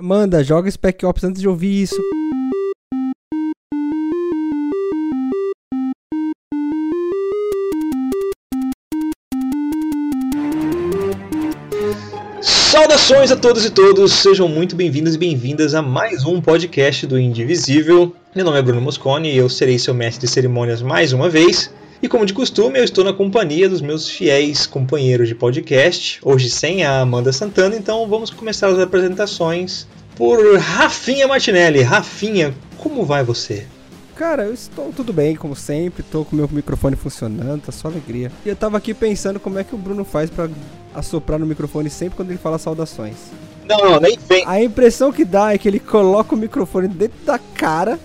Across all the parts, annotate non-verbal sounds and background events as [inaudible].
Amanda, joga Spec Ops antes de ouvir isso. Saudações a todos e todos, sejam muito bem-vindos e bem-vindas a mais um podcast do Indivisível. Meu nome é Bruno Moscone e eu serei seu mestre de cerimônias mais uma vez. E como de costume, eu estou na companhia dos meus fiéis companheiros de podcast, hoje sem a Amanda Santana, então vamos começar as apresentações por Rafinha Martinelli. Rafinha, como vai você? Cara, eu estou tudo bem, como sempre, tô com meu microfone funcionando, tá só alegria. E eu tava aqui pensando como é que o Bruno faz para assoprar no microfone sempre quando ele fala saudações. Não, não, nem vem. A impressão que dá é que ele coloca o microfone dentro da cara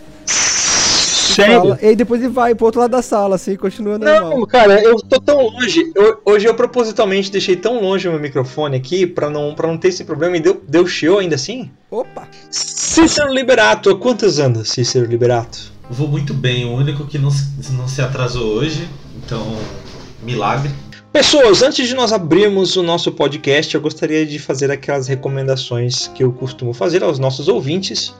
Sério? fala, e aí depois ele vai pro outro lado da sala, assim, continua normal. Não, cara, eu tô tão longe. Eu- hoje eu propositalmente deixei tão longe o meu microfone aqui pra não, pra não ter esse problema e deu, deu show ainda assim? Opa! Cícero Liberato, há quantos anos, Cícero Liberato? Vou muito bem, o único que não, se- não se atrasou hoje, então, milagre. Pessoas, antes de nós abrirmos o nosso podcast, eu gostaria de fazer aquelas recomendações que eu costumo fazer aos nossos ouvintes,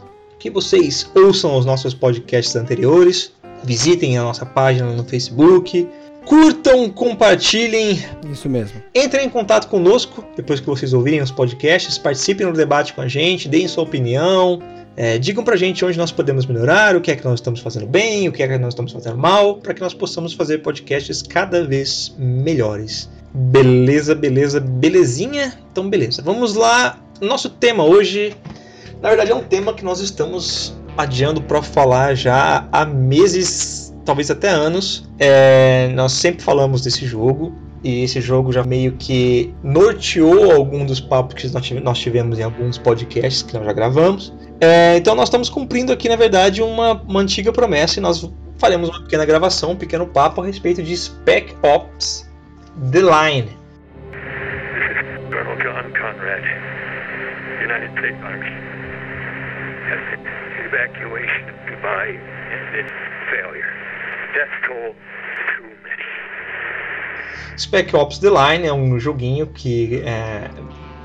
que vocês ouçam os nossos podcasts anteriores, visitem a nossa página no Facebook, curtam, compartilhem, Isso mesmo. Entrem em contato conosco depois que vocês ouvirem os podcasts, participem no debate com a gente, deem sua opinião, é, digam pra gente onde nós podemos melhorar, o que é que nós estamos fazendo bem, o que é que nós estamos fazendo mal, para que nós possamos fazer podcasts cada vez melhores. Beleza, beleza, belezinha? Então, beleza. Vamos lá. Nosso tema hoje, na verdade, é um tema que nós estamos adiando para falar já há meses, talvez até anos. É, nós sempre falamos desse jogo e esse jogo já meio que norteou algum dos papos que nós tive- nós tivemos em alguns podcasts que nós já gravamos. É, então nós estamos cumprindo aqui, na verdade, uma, uma antiga promessa e nós faremos uma pequena gravação, um pequeno papo a respeito de Spec Ops The Line. Colonel John Conrad, United States Army. Evacuation failure. Death toll. Spec Ops The Line é um joguinho que é,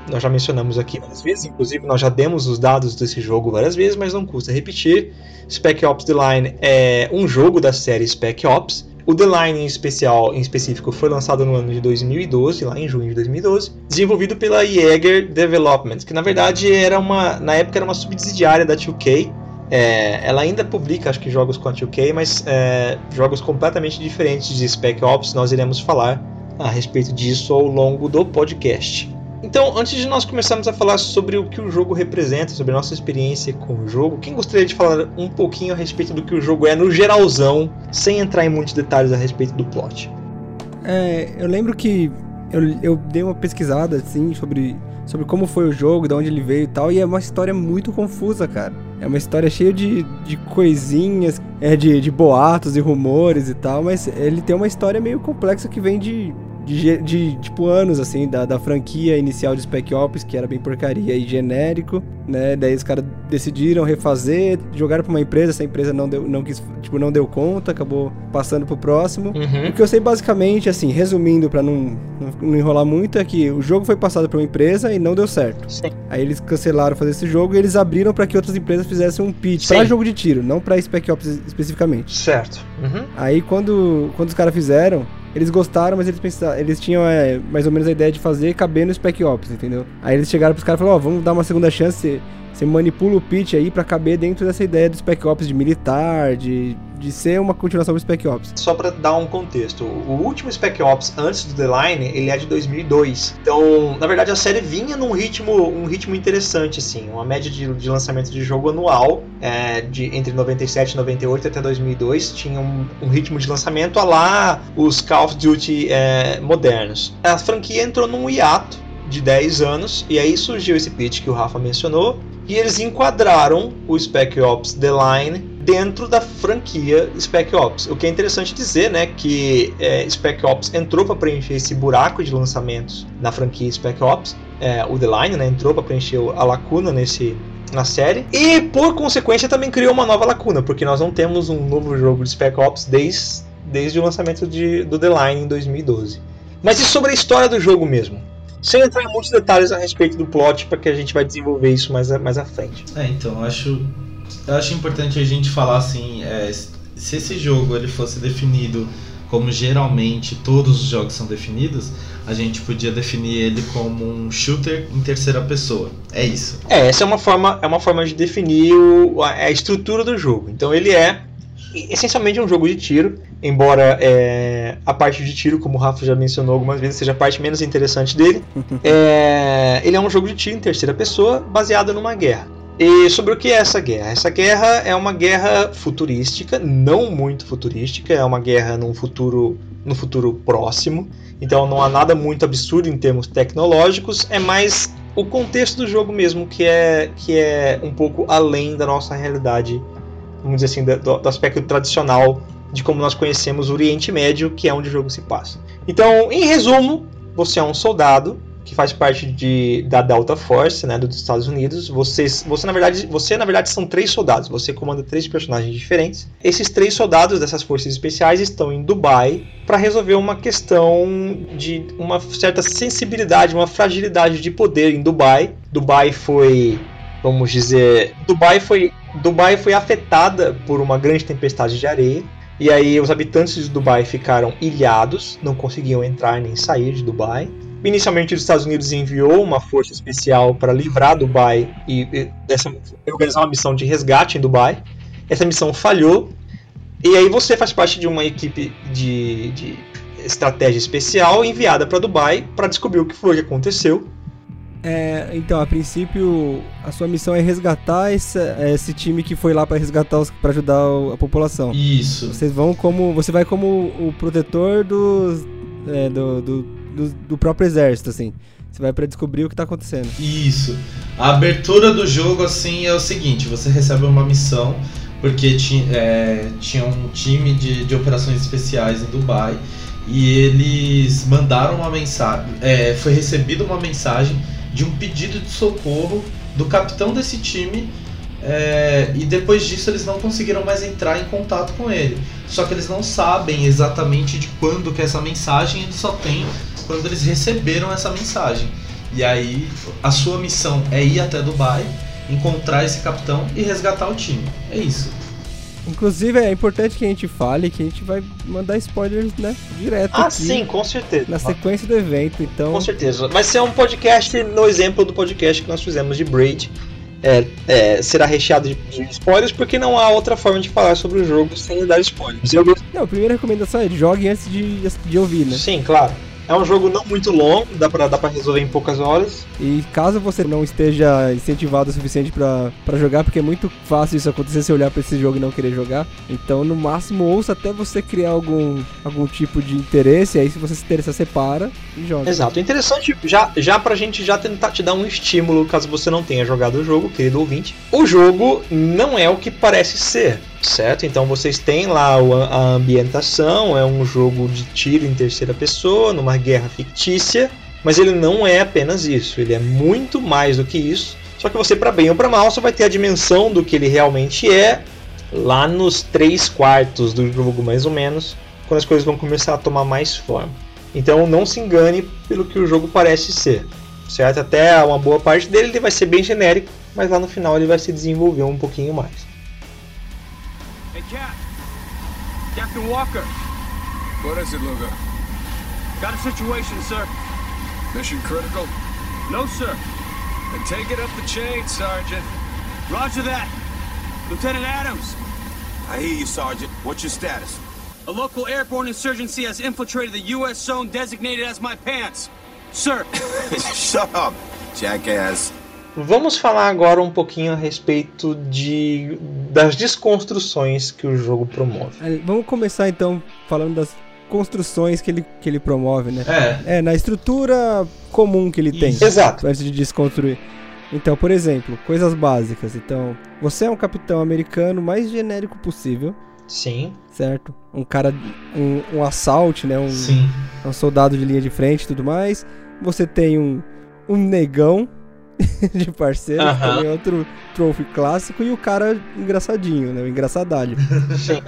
nós já mencionamos aqui várias vezes, inclusive nós já demos os dados desse jogo várias vezes, mas não custa repetir. Spec Ops The Line é um jogo da série Spec Ops. O The Line em especial, em específico, foi lançado no ano de 2012, lá em junho de 2012, desenvolvido pela Jaeger Development, que na verdade era uma, na época era uma subsidiária da 2K. É, ela ainda publica, acho que jogos com a 2K, mas é, jogos completamente diferentes de Spec Ops. Nós iremos falar a respeito disso ao longo do podcast. Então, antes de nós começarmos a falar sobre o que o jogo representa, sobre a nossa experiência com o jogo, quem gostaria de falar um pouquinho a respeito do que o jogo é no geralzão, sem entrar em muitos detalhes a respeito do plot? É, eu lembro que eu, eu dei uma pesquisada, assim, sobre, sobre como foi o jogo, de onde ele veio e tal, e é uma história muito confusa, cara. É uma história cheia de, de coisinhas, é, de, de boatos e rumores e tal, mas ele tem uma história meio complexa que vem de, de, de, tipo, anos, assim, da, da franquia inicial de Spec Ops, que era bem porcaria e genérico, né? Daí os caras decidiram refazer, jogaram pra uma empresa, essa empresa não deu, não quis, tipo, não deu conta, acabou passando pro próximo. Uhum. O que eu sei basicamente, assim, resumindo pra não, não, não enrolar muito, é que o jogo foi passado pra uma empresa e não deu certo. Sim. Aí eles cancelaram fazer esse jogo e eles abriram pra que outras empresas fizessem um pitch Sim. pra jogo de tiro, não pra Spec Ops especificamente. Certo. Uhum. Aí quando, quando os caras fizeram, eles gostaram, mas eles pensaram, eles tinham é, mais ou menos a ideia de fazer caber no Spec Ops, entendeu? Aí eles chegaram pros caras e falaram, ó, vamos dar uma segunda chance, você manipula o pitch aí pra caber dentro dessa ideia do Spec Ops de militar, de, de ser uma continuação do Spec Ops. Só para dar um contexto, o último Spec Ops antes do The Line, ele é de 2002. Então, na verdade, a série vinha num ritmo, um ritmo interessante, assim, uma média de, de lançamento de jogo anual, é, de entre 97 e 98 até 2002, tinha um, um ritmo de lançamento a lá os Call of Duty é, modernos. A franquia entrou num hiato de 10 anos, e aí surgiu esse pitch que o Rafa mencionou, e eles enquadraram o Spec Ops The Line dentro da franquia Spec Ops. O que é interessante dizer, né, que é, Spec Ops entrou para preencher esse buraco de lançamentos na franquia Spec Ops, é, o The Line, né, entrou para preencher a lacuna nesse na série e por consequência também criou uma nova lacuna, porque nós não temos um novo jogo de Spec Ops desde, desde o lançamento de, do The Line em 2012. Mas e sobre a história do jogo mesmo? Sem entrar em muitos detalhes a respeito do plot, porque a gente vai desenvolver isso mais, mais à frente. É, então, eu acho, eu acho importante a gente falar assim, é, se esse jogo ele fosse definido como geralmente todos os jogos são definidos, a gente podia definir ele como um shooter em terceira pessoa. É isso. É, essa é uma forma, é uma forma de definir o- a, a estrutura do jogo. Então ele é essencialmente um jogo de tiro, embora é, a parte de tiro, como o Rafa já mencionou algumas vezes, seja a parte menos interessante dele. [laughs] É, ele é um jogo de tiro em terceira pessoa, baseado numa guerra. E sobre o que é essa guerra? Essa guerra é uma guerra futurística, não muito futurística, é uma guerra num futuro, no futuro próximo. Então não há nada muito absurdo em termos tecnológicos, é mais o contexto do jogo mesmo que é, que é um pouco além da nossa realidade, vamos dizer assim, do, do aspecto tradicional de como nós conhecemos o Oriente Médio, que é onde o jogo se passa. Então, em resumo, você é um soldado que faz parte de, da Delta Force, né, dos Estados Unidos. Vocês, você na verdade, você na verdade são três soldados. Você comanda três personagens diferentes. Esses três soldados dessas forças especiais estão em Dubai para resolver uma questão de uma certa sensibilidade, uma fragilidade de poder em Dubai. Dubai foi, vamos dizer, Dubai foi Dubai foi afetada por uma grande tempestade de areia. E aí os habitantes de Dubai ficaram ilhados, não conseguiam entrar nem sair de Dubai. Inicialmente os Estados Unidos enviou uma força especial para livrar Dubai e, e dessa, organizar uma missão de resgate em Dubai. Essa missão falhou. E aí você faz parte de uma equipe de, de estratégia especial enviada para Dubai para descobrir o que foi que aconteceu. É, então, a princípio, a sua missão é resgatar esse, esse time que foi lá pra resgatar os, para ajudar a população. Isso. Vocês vão como, você vai como o protetor dos, é, do, do, do, do próprio exército, assim. Você vai pra descobrir o que tá acontecendo. Isso. A abertura do jogo, assim, é o seguinte: você recebe uma missão, porque ti, é, tinha um time de, de operações especiais em Dubai, e eles mandaram uma mensagem. é, foi recebida uma mensagem de um pedido de socorro do capitão desse time. é, e depois disso eles não conseguiram mais entrar em contato com ele. Só que eles não sabem exatamente de quando que é essa mensagem, eles só têm quando eles receberam essa mensagem. E aí a sua missão é ir até Dubai, encontrar esse capitão e resgatar o time. É isso. Inclusive, é importante que a gente fale que a gente vai mandar spoilers, né? Direto Ah, aqui, sim, com certeza. na sequência do evento. Então, Com certeza. Vai ser um podcast no exemplo do podcast que nós fizemos de Braid. É, é, será recheado de, de spoilers porque não há outra forma de falar sobre o jogo sem dar spoilers. Eu não, a primeira recomendação é jogue antes de, de ouvir, né? Sim, claro. É um jogo não muito longo, dá pra, dá pra resolver em poucas horas. E caso você não esteja incentivado o suficiente pra pra jogar, porque é muito fácil isso acontecer se olhar pra esse jogo e não querer jogar. Então, no máximo, ouça até você criar algum, algum tipo de interesse. Aí, se você se interessar, você para e joga. Exato. Interessante, já, já pra gente já tentar te dar um estímulo, caso você não tenha jogado o jogo, querido ouvinte. O jogo não é o que parece ser, certo? Então vocês têm lá a ambientação, é um jogo de tiro em terceira pessoa, numa guerra fictícia, mas ele não é apenas isso, ele é muito mais do que isso. Só que você, para bem ou para mal, só vai ter a dimensão do que ele realmente é lá nos três quartos do jogo, mais ou menos, quando as coisas vão começar a tomar mais forma. Então não se engane pelo que o jogo parece ser, certo? Até uma boa parte dele ele vai ser bem genérico, mas lá no final ele vai se desenvolver um pouquinho mais. Cap. Captain Walker. What is it, Lugo? Got a situation, sir. Mission critical? No, sir. Then take it up the chain, Sergeant. Roger that. Lieutenant Adams. I hear you, Sergeant. What's your status? A local airborne insurgency has infiltrated the U.S. zone designated as my pants. Sir, [laughs] Shut up, jackass. Vamos falar agora um pouquinho a respeito de das desconstruções que o jogo promove. É, Vamos começar então falando das construções que ele, que ele promove, né? É. É, na estrutura comum que ele tem. Exato. Antes de desconstruir. Então, por exemplo, coisas básicas. Então, você é um capitão americano mais genérico possível, Sim. certo? Um cara, um, um assalto, né? Um, Sim. um soldado de linha de frente e tudo mais. Você tem um, um negão [laughs] de parceiro, também é outro trophy clássico, e o cara engraçadinho, né? O engraçadalho. [laughs] Sim.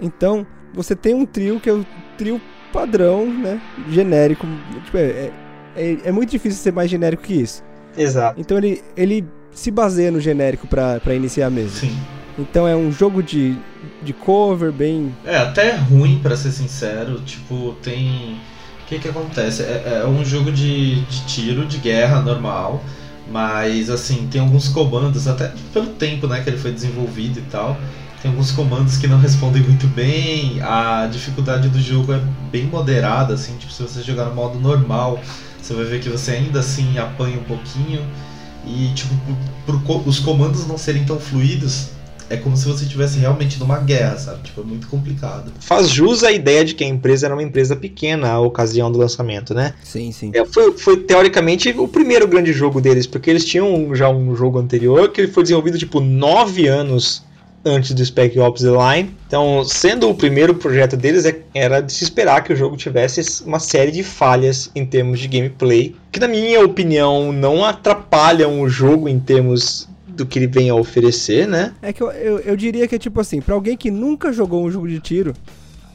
Então, você tem um trio que é o trio padrão, né? Genérico. Tipo, é, é- É, é muito difícil ser mais genérico que isso. Exato. Então ele, ele se baseia no genérico pra, pra iniciar mesmo. Sim. Então é um jogo de, de cover bem. É, até ruim, pra ser sincero. Tipo, tem. O que que acontece? É, é um jogo de, de tiro, de guerra normal. Mas, assim, tem alguns comandos, até pelo tempo né, que ele foi desenvolvido e tal. Tem alguns comandos que não respondem muito bem. A dificuldade do jogo é bem moderada, assim. Tipo, se você jogar no modo normal, você vai ver que você ainda assim apanha um pouquinho. E, tipo, por, por os comandos não serem tão fluidos, é como se você estivesse realmente numa guerra, sabe? Tipo, é muito complicado. Faz jus à ideia de que a empresa era uma empresa pequena à ocasião do lançamento, né? Sim, sim. É, foi, foi, teoricamente o primeiro grande jogo deles, porque eles tinham já um jogo anterior que foi desenvolvido tipo nove anos antes do Spec Ops The Line. Então, sendo o primeiro projeto deles, é, era de se esperar que o jogo tivesse uma série de falhas em termos de gameplay, que na minha opinião não atrapalham o jogo em termos do que ele vem a oferecer, né? É que eu, eu, eu diria que é tipo assim, pra alguém que nunca jogou um jogo de tiro,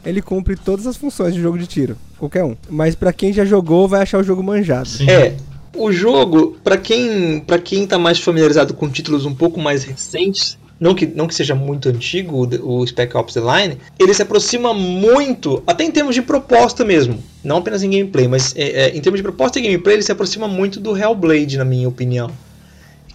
ele cumpre todas as funções de jogo de tiro, qualquer um. Mas pra quem já jogou, vai achar o jogo manjado. Sim. É, o jogo, pra quem, para quem tá mais familiarizado com títulos um pouco mais recentes, não que, não que seja muito antigo o, o Spec Ops The Line, ele se aproxima muito, até em termos de proposta mesmo, não apenas em gameplay, mas é, é, em termos de proposta e gameplay, ele se aproxima muito do Hellblade, na minha opinião.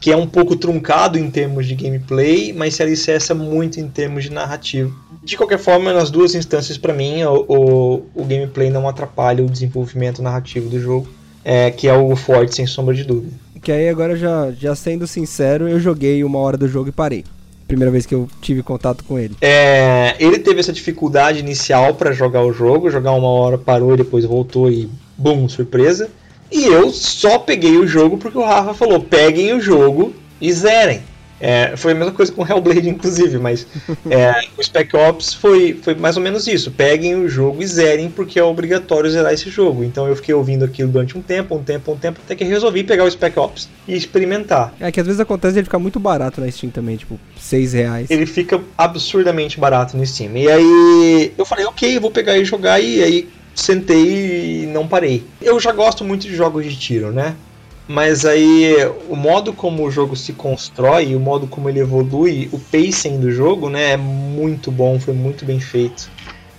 Que é um pouco truncado em termos de gameplay, mas se alicerça muito em termos de narrativa. De qualquer forma, nas duas instâncias, para mim, o, o, o gameplay não atrapalha o desenvolvimento narrativo do jogo, é, que é o forte, sem sombra de dúvida. Que aí agora já, já sendo sincero, eu joguei uma hora do jogo e parei. Primeira vez que eu tive contato com ele. É, ele teve essa dificuldade inicial para jogar o jogo, jogar uma hora, parou e depois voltou e bum, surpresa. E eu só peguei o jogo porque o Rafa falou: peguem o jogo e zerem. É, foi a mesma coisa com Hellblade, [laughs] inclusive, mas é, o Spec Ops foi, foi mais ou menos isso. Peguem o jogo e zerem, porque é obrigatório zerar esse jogo. Então eu fiquei ouvindo aquilo durante um tempo, um tempo, um tempo, até que resolvi pegar o Spec Ops e experimentar. É que às vezes acontece ele ficar muito barato na Steam também, tipo, 6 reais. Ele fica absurdamente barato no Steam. E aí eu falei, ok, vou pegar e jogar, e aí sentei e não parei. Eu já gosto muito de jogos de tiro, né? Mas aí o modo como o jogo se constrói, o modo como ele evolui, o pacing do jogo, né, é muito bom, foi muito bem feito.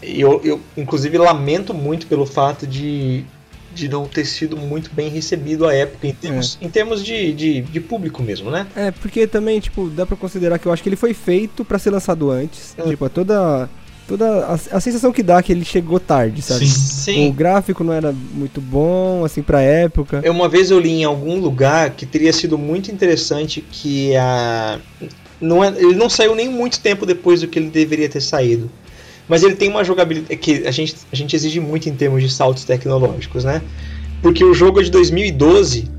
E eu, eu inclusive lamento muito pelo fato de, de não ter sido muito bem recebido à época, em termos, em termos de, de, de público mesmo, né? É, porque também, tipo, dá pra considerar que eu acho que ele foi feito pra ser lançado antes. Hum. Tipo, toda. Toda a, a sensação que dá é que ele chegou tarde, sabe? Sim. O gráfico não era muito bom, assim, pra época. Eu, uma vez eu li em algum lugar que teria sido muito interessante que a. Não é, ele não saiu nem muito tempo depois do que ele deveria ter saído. Mas ele tem uma jogabilidade que a gente, a gente exige muito em termos de saltos tecnológicos, né? Porque o jogo é de 2012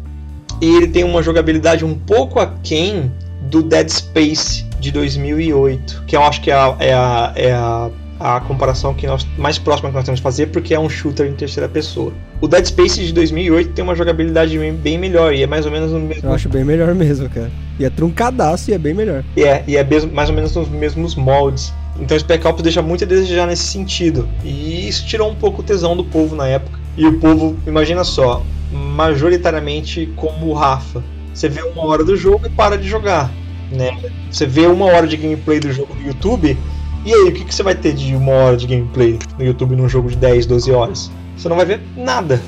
e ele tem uma jogabilidade um pouco aquém do Dead Space de 2008, que eu acho que é a, é a, é a, a comparação que nós, mais próxima que nós temos que fazer, porque é um shooter em terceira pessoa. O Dead Space de 2008 tem uma jogabilidade bem- melhor e é mais ou menos no mesmo Eu acho bem melhor mesmo, cara. E é truncadaço e é bem melhor. E é, e é mais ou menos nos mesmos moldes. Então o Spec Ops deixa muito a desejar nesse sentido. E isso tirou um pouco o tesão do povo na época. E o povo, imagina só, majoritariamente como o Rafa. Você vê uma hora do jogo e para de jogar. Né? Você vê uma hora de gameplay do jogo no YouTube. E aí, o que, que você vai ter de uma hora de gameplay no YouTube num jogo de 10, 12 horas? Você não vai ver nada.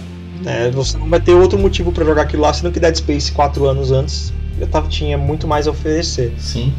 Né? Você não vai ter outro motivo para jogar aquilo lá, sendo que Dead Space 4 anos antes eu tava, tinha muito mais a oferecer. Sim,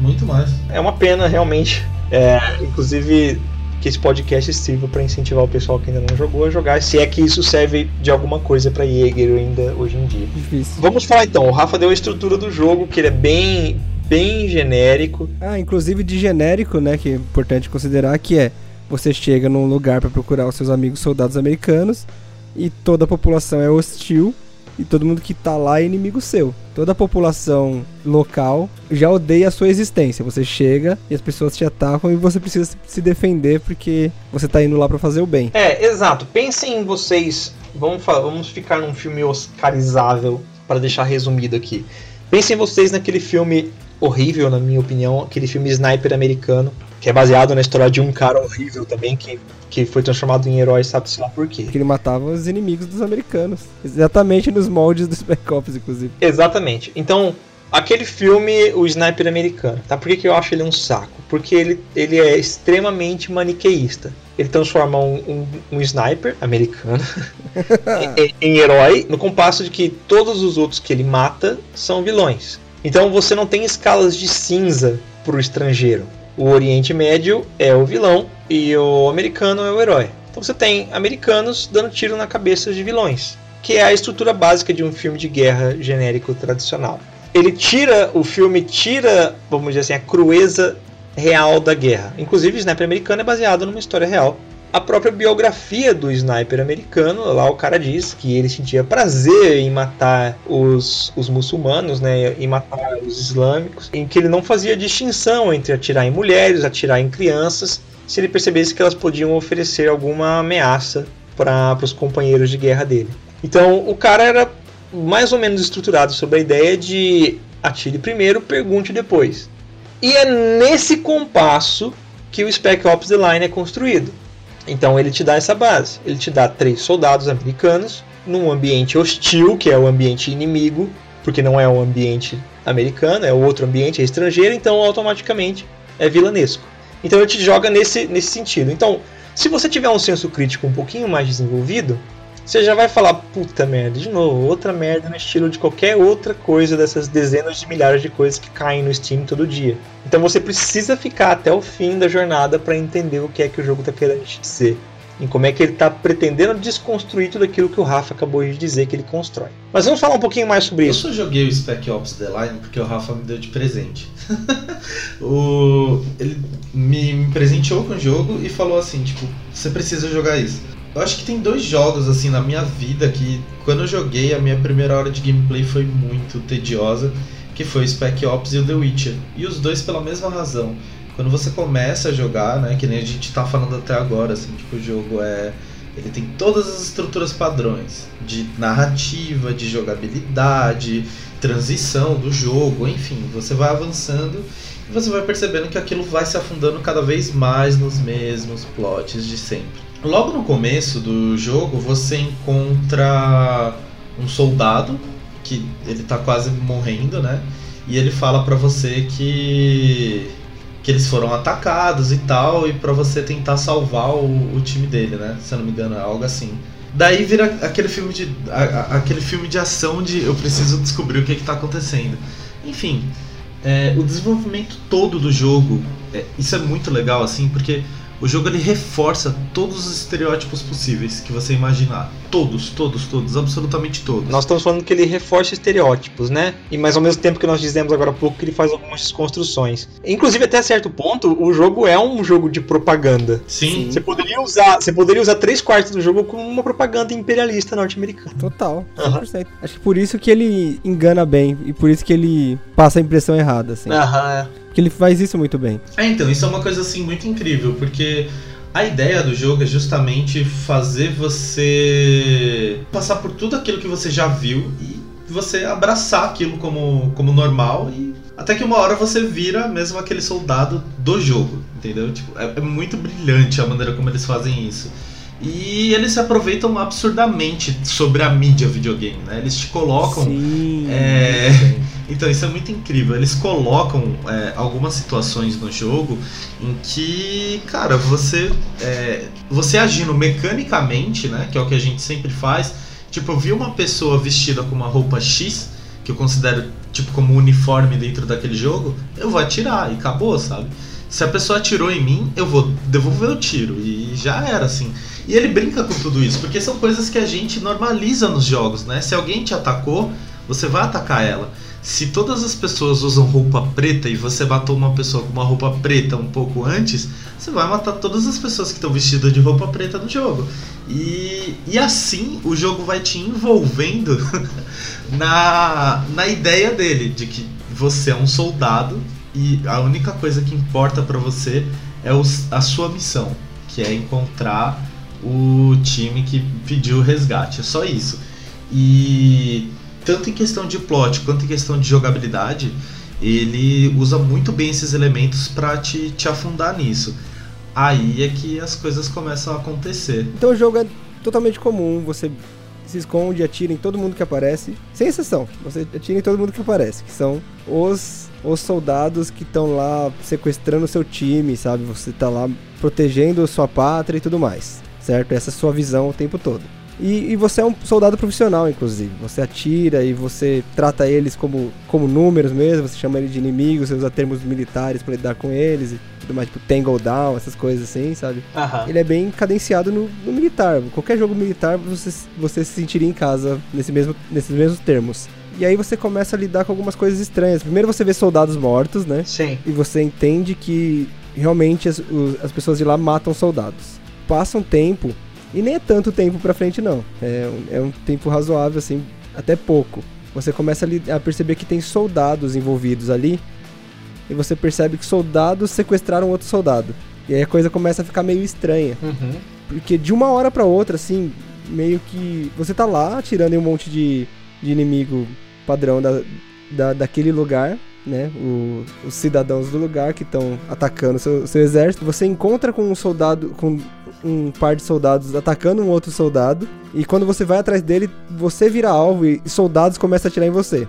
muito mais. É uma pena, realmente. É, inclusive, que esse podcast sirva para incentivar o pessoal que ainda não jogou a jogar, se é que isso serve de alguma coisa para Jäger ainda hoje em dia. Difícil. Vamos falar então. O Rafa deu a estrutura do jogo, que ele é bem, bem genérico. Ah, inclusive de genérico, né? Que é importante considerar que é você chega num lugar pra procurar os seus amigos soldados americanos e toda a população é hostil e todo mundo que tá lá é inimigo seu. Toda a população local já odeia a sua existência. Você chega e as pessoas te atacam e você precisa se- defender porque você tá indo lá pra fazer o bem. É, exato. Pensem em vocês. Vamos, fa- vamos ficar num filme oscarizável para deixar resumido aqui. Pensem vocês naquele filme horrível, na minha opinião, aquele filme Sniper americano, que é baseado na história de um cara horrível também que, que foi transformado em herói, sabe-se lá por quê. Que ele matava os inimigos dos americanos. Exatamente nos moldes do Spec Ops, inclusive. Exatamente. Então, aquele filme, o Sniper Americano, tá? Por que, que eu acho ele um saco? Porque ele, ele é extremamente maniqueísta. Ele transforma um, um, um sniper americano [laughs] em, em herói, no compasso de que todos os outros que ele mata são vilões. Então você não tem escalas de cinza pro estrangeiro. O Oriente Médio é o vilão e o americano é o herói. Então você tem americanos dando tiro na cabeça de vilões, que é a estrutura básica de um filme de guerra genérico tradicional. Ele tira, o filme tira, vamos dizer assim, a crueza real da guerra. Inclusive, Sniper americano é baseado numa história real. A própria biografia do sniper americano, lá o cara diz que ele sentia prazer em matar os, os muçulmanos, né, em matar os islâmicos, em que ele não fazia distinção entre atirar em mulheres, atirar em crianças, se ele percebesse que elas podiam oferecer alguma ameaça para os companheiros de guerra dele. Então, o cara era mais ou menos estruturado sobre a ideia de atire primeiro, pergunte depois. E é nesse compasso que o Spec Ops The Line é construído. Então ele te dá essa base. Ele te dá três soldados americanos num ambiente hostil, que é o ambiente inimigo, porque não é o ambiente americano, é outro ambiente, é estrangeiro, então automaticamente é vilanesco. Então ele te joga nesse, nesse sentido. Então, se você tiver um senso crítico um pouquinho mais desenvolvido, você já vai falar, puta merda, de novo, outra merda no estilo de qualquer outra coisa dessas dezenas de milhares de coisas que caem no Steam todo dia. Então você precisa ficar até o fim da jornada para entender o que é que o jogo está querendo te dizer. E como é que ele está pretendendo desconstruir tudo aquilo que o Rafa acabou de dizer que ele constrói. Mas vamos falar um pouquinho mais sobre Eu isso. só joguei o Spec Ops The Line porque o Rafa me deu de presente. [laughs] o, ele me presenteou com o jogo e falou assim, tipo, você precisa jogar isso. Eu acho que tem dois jogos assim na minha vida que quando eu joguei a minha primeira hora de gameplay foi muito tediosa, que foi o Spec Ops e o The Witcher. E os dois pela mesma razão. Quando você começa a jogar, né, que nem a gente tá falando até agora, assim, tipo, o jogo é ele tem todas as estruturas padrões de narrativa, de jogabilidade, transição do jogo, enfim, você vai avançando e você vai percebendo que aquilo vai se afundando cada vez mais nos mesmos plots de sempre. Logo no começo do jogo, você encontra um soldado que ele tá quase morrendo, né? E ele fala pra você que que eles foram atacados e tal, e pra você tentar salvar o, o time dele, né? Se eu não me engano, é algo assim. Daí vira aquele filme de a- aquele filme de ação de eu preciso descobrir o que, que tá acontecendo. Enfim, é, o desenvolvimento todo do jogo, é, isso é muito legal assim, porque o jogo ele reforça todos os estereótipos possíveis que você imaginar. Todos, todos, todos, absolutamente todos. Nós estamos falando que ele reforça estereótipos, né? E mas ao mesmo tempo que nós dizemos agora há pouco que ele faz algumas desconstruções. Inclusive até certo ponto, o jogo é um jogo de propaganda. Sim, Você poderia usar, você poderia usar três quartos do jogo como uma propaganda imperialista norte-americana. Total, 100%. Acho que por isso que ele engana bem e por isso que ele passa a impressão errada, assim. Aham. Porque ele faz isso muito bem. É, então, isso é uma coisa assim muito incrível, porque a ideia do jogo é justamente fazer você passar por tudo aquilo que você já viu e você abraçar aquilo como, como normal e até que uma hora você vira mesmo aquele soldado do jogo, entendeu? Tipo, é, é muito brilhante a maneira como eles fazem isso. E eles se aproveitam absurdamente sobre a mídia videogame, né? Eles te colocam Sim. é, bem. Então, isso é muito incrível. Eles colocam é, algumas situações no jogo em que, cara, você é, você agindo mecanicamente, né, que é o que a gente sempre faz. Tipo, eu vi uma pessoa vestida com uma roupa X, que eu considero tipo como uniforme dentro daquele jogo, eu vou atirar e acabou, sabe? Se a pessoa atirou em mim, eu vou devolver o tiro e já era assim. E ele brinca com tudo isso, porque são coisas que a gente normaliza nos jogos, né? Se alguém te atacou, você vai atacar ela. Se todas as pessoas usam roupa preta e você matou uma pessoa com uma roupa preta um pouco antes, você vai matar todas as pessoas que estão vestidas de roupa preta no jogo. E, e assim o jogo vai te envolvendo [laughs] na, na ideia dele, de que você é um soldado e a única coisa que importa pra você é os- a sua missão, que é encontrar o time que pediu o resgate. É só isso. E tanto em questão de plot quanto em questão de jogabilidade, ele usa muito bem esses elementos para te, te afundar nisso. Aí é que as coisas começam a acontecer. Então o jogo é totalmente comum, você se esconde, atira em todo mundo que aparece, sem exceção. Você atira em todo mundo que aparece, que são os os soldados que estão lá sequestrando o seu time, sabe? Você tá lá protegendo sua pátria e tudo mais, certo? Essa é a sua visão o tempo todo. E, e, você é um soldado profissional, inclusive. Você atira e você trata eles como, como números mesmo, você chama eles de inimigos, você usa termos militares para lidar com eles e tudo mais, tipo Tangle Down, essas coisas assim, sabe? Ele é bem cadenciado no, no militar. Qualquer jogo militar você, você se sentiria em casa nesse mesmo, nesses mesmos termos. E aí você começa a lidar com algumas coisas estranhas. Primeiro você vê soldados mortos, né? Sim. E você entende que realmente as, as pessoas de lá matam soldados. Passa um tempo, e nem é tanto tempo pra frente não. É, um- é um tempo razoável, assim, até pouco. Você começa a, a perceber que tem soldados envolvidos ali. E você percebe que soldados sequestraram outro soldado. E aí a coisa começa a ficar meio estranha. Uhum. Porque de uma hora pra outra, assim, meio que. Você tá lá atirando em um monte de, de inimigo padrão da, da, daquele lugar, né? O- os cidadãos do lugar que estão atacando o seu, seu exército. Você encontra com um soldado. com um par de soldados atacando um outro soldado. E quando você vai atrás dele, você vira alvo e soldados começam a atirar em você.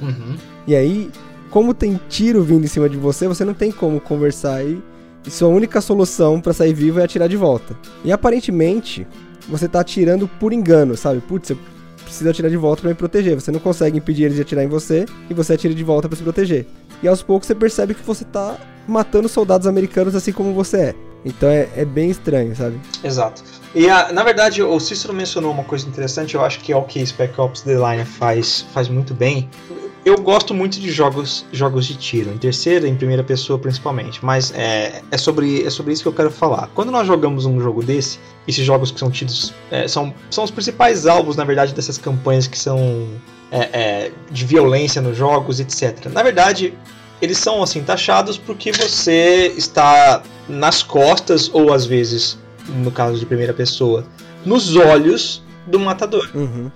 Uhum. E aí, como tem tiro vindo em cima de você, você não tem como conversar e, e sua única solução pra sair vivo é atirar de volta. E aparentemente, você tá atirando por engano, sabe? Putz, eu preciso atirar de volta pra me proteger. Você não consegue impedir eles de atirar em você e você atira de volta pra se proteger. E aos poucos você percebe que você tá matando soldados americanos assim como você é. Então é, é bem estranho, sabe? Exato. E a- na verdade, o Cícero mencionou uma coisa interessante, eu acho que é o que Spec Ops The Line faz, faz muito bem. Eu gosto muito de jogos, jogos de tiro, em terceira e em primeira pessoa principalmente, mas é, é, sobre, é sobre isso que eu quero falar. Quando nós jogamos um jogo desse, esses jogos que são tidos é, são, são os principais alvos, na verdade, dessas campanhas que são é, é, de violência nos jogos, etc. Na verdade, eles são assim taxados porque você está nas costas ou às vezes, no caso de primeira pessoa, nos olhos do matador. Uhum.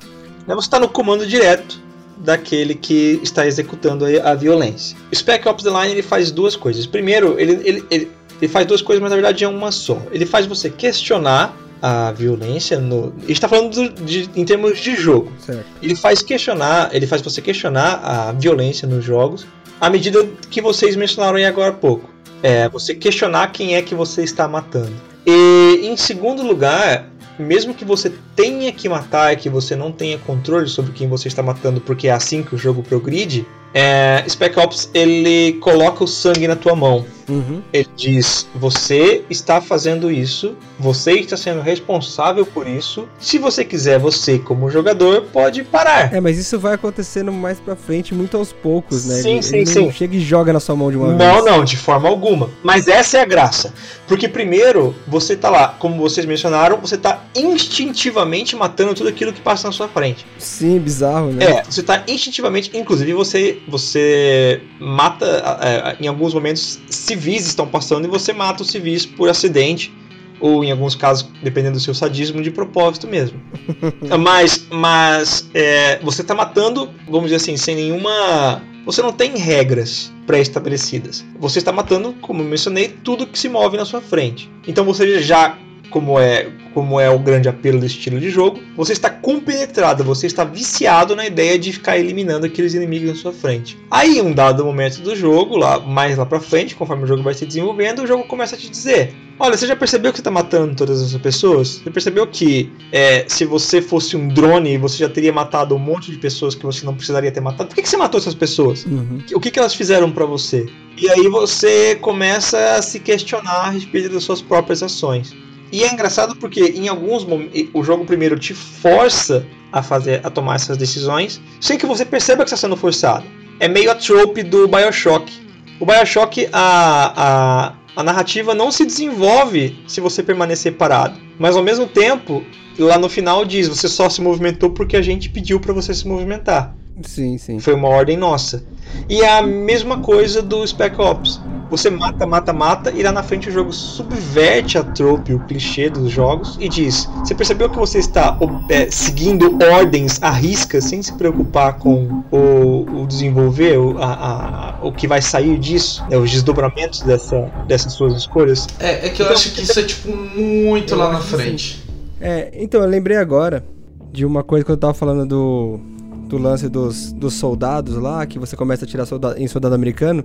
Né, Você está no comando direto daquele que está executando a, violência. O Spec Ops The Line ele faz duas coisas. Primeiro, ele, ele, ele, ele faz duas coisas, mas na verdade é uma só. Ele faz você questionar a violência no. A gente está falando do- de, em termos de jogo Certo. ele faz questionar, ele faz você questionar a violência nos jogos, à medida que vocês mencionaram aí agora há pouco. É, você questionar quem é que você está matando. E em segundo lugar, mesmo que você tenha que matar e que você não tenha controle sobre quem você está matando, porque é assim que o jogo progride, é, Spec Ops ele coloca o sangue na tua mão. Uhum. Ele diz: Você está fazendo isso, você está sendo responsável por isso. Se você quiser, você, como jogador, pode parar. É, mas isso vai acontecendo mais pra frente, muito aos poucos, né? Sim, ele, sim, ele sim. não chega e joga na sua mão de uma Não, vez. não, de forma alguma. Mas essa é a graça. Porque primeiro, você tá lá, como vocês mencionaram, você tá instintivamente matando tudo aquilo que passa na sua frente. Sim, bizarro, né? É, você tá instintivamente, inclusive você você mata é, em alguns momentos civis estão passando e você mata os civis por acidente ou em alguns casos, dependendo do seu sadismo, de propósito mesmo. [laughs] mas mas é, você tá matando, vamos dizer assim, sem nenhuma você não tem regras pré-estabelecidas. Você está matando, como eu mencionei, tudo que se move na sua frente. Então você já como é, como é o grande apelo desse estilo de jogo, você está compenetrado, você está viciado na ideia de ficar eliminando aqueles inimigos na sua frente. Aí, em um dado momento do jogo, lá mais lá pra frente, conforme o jogo vai se desenvolvendo, o jogo começa a te dizer: Olha, você já percebeu que você está matando todas essas pessoas? Você percebeu que é, se você fosse um drone, você já teria matado um monte de pessoas que você não precisaria ter matado? Por que, que você matou essas pessoas? Uhum. O que, que elas fizeram pra você? E aí você começa a se questionar a respeito das suas próprias ações. E é engraçado porque em alguns momentos o jogo primeiro te força a fazer a tomar essas decisões sem que você perceba que está sendo forçado. É meio a trope do BioShock. O BioShock a, a, a narrativa não se desenvolve se você permanecer parado, mas ao mesmo tempo lá no final diz você só se movimentou porque a gente pediu para você se movimentar. Sim, sim. Foi uma ordem nossa. E é a mesma coisa do Spec Ops. você mata, mata, mata, e lá na frente o jogo subverte a trope, o clichê dos jogos, e diz: Você percebeu que você está é, seguindo ordens à risca, sem se preocupar com o, o desenvolver, o, a, a, o que vai sair disso, né, os desdobramentos dessa, dessas suas escolhas? É, é que eu Então, acho que isso é, tipo, muito lá na frente. É, então, eu lembrei agora de uma coisa que eu tava falando do, do lance dos, dos soldados lá, que você começa a tirar solda- em soldado americano.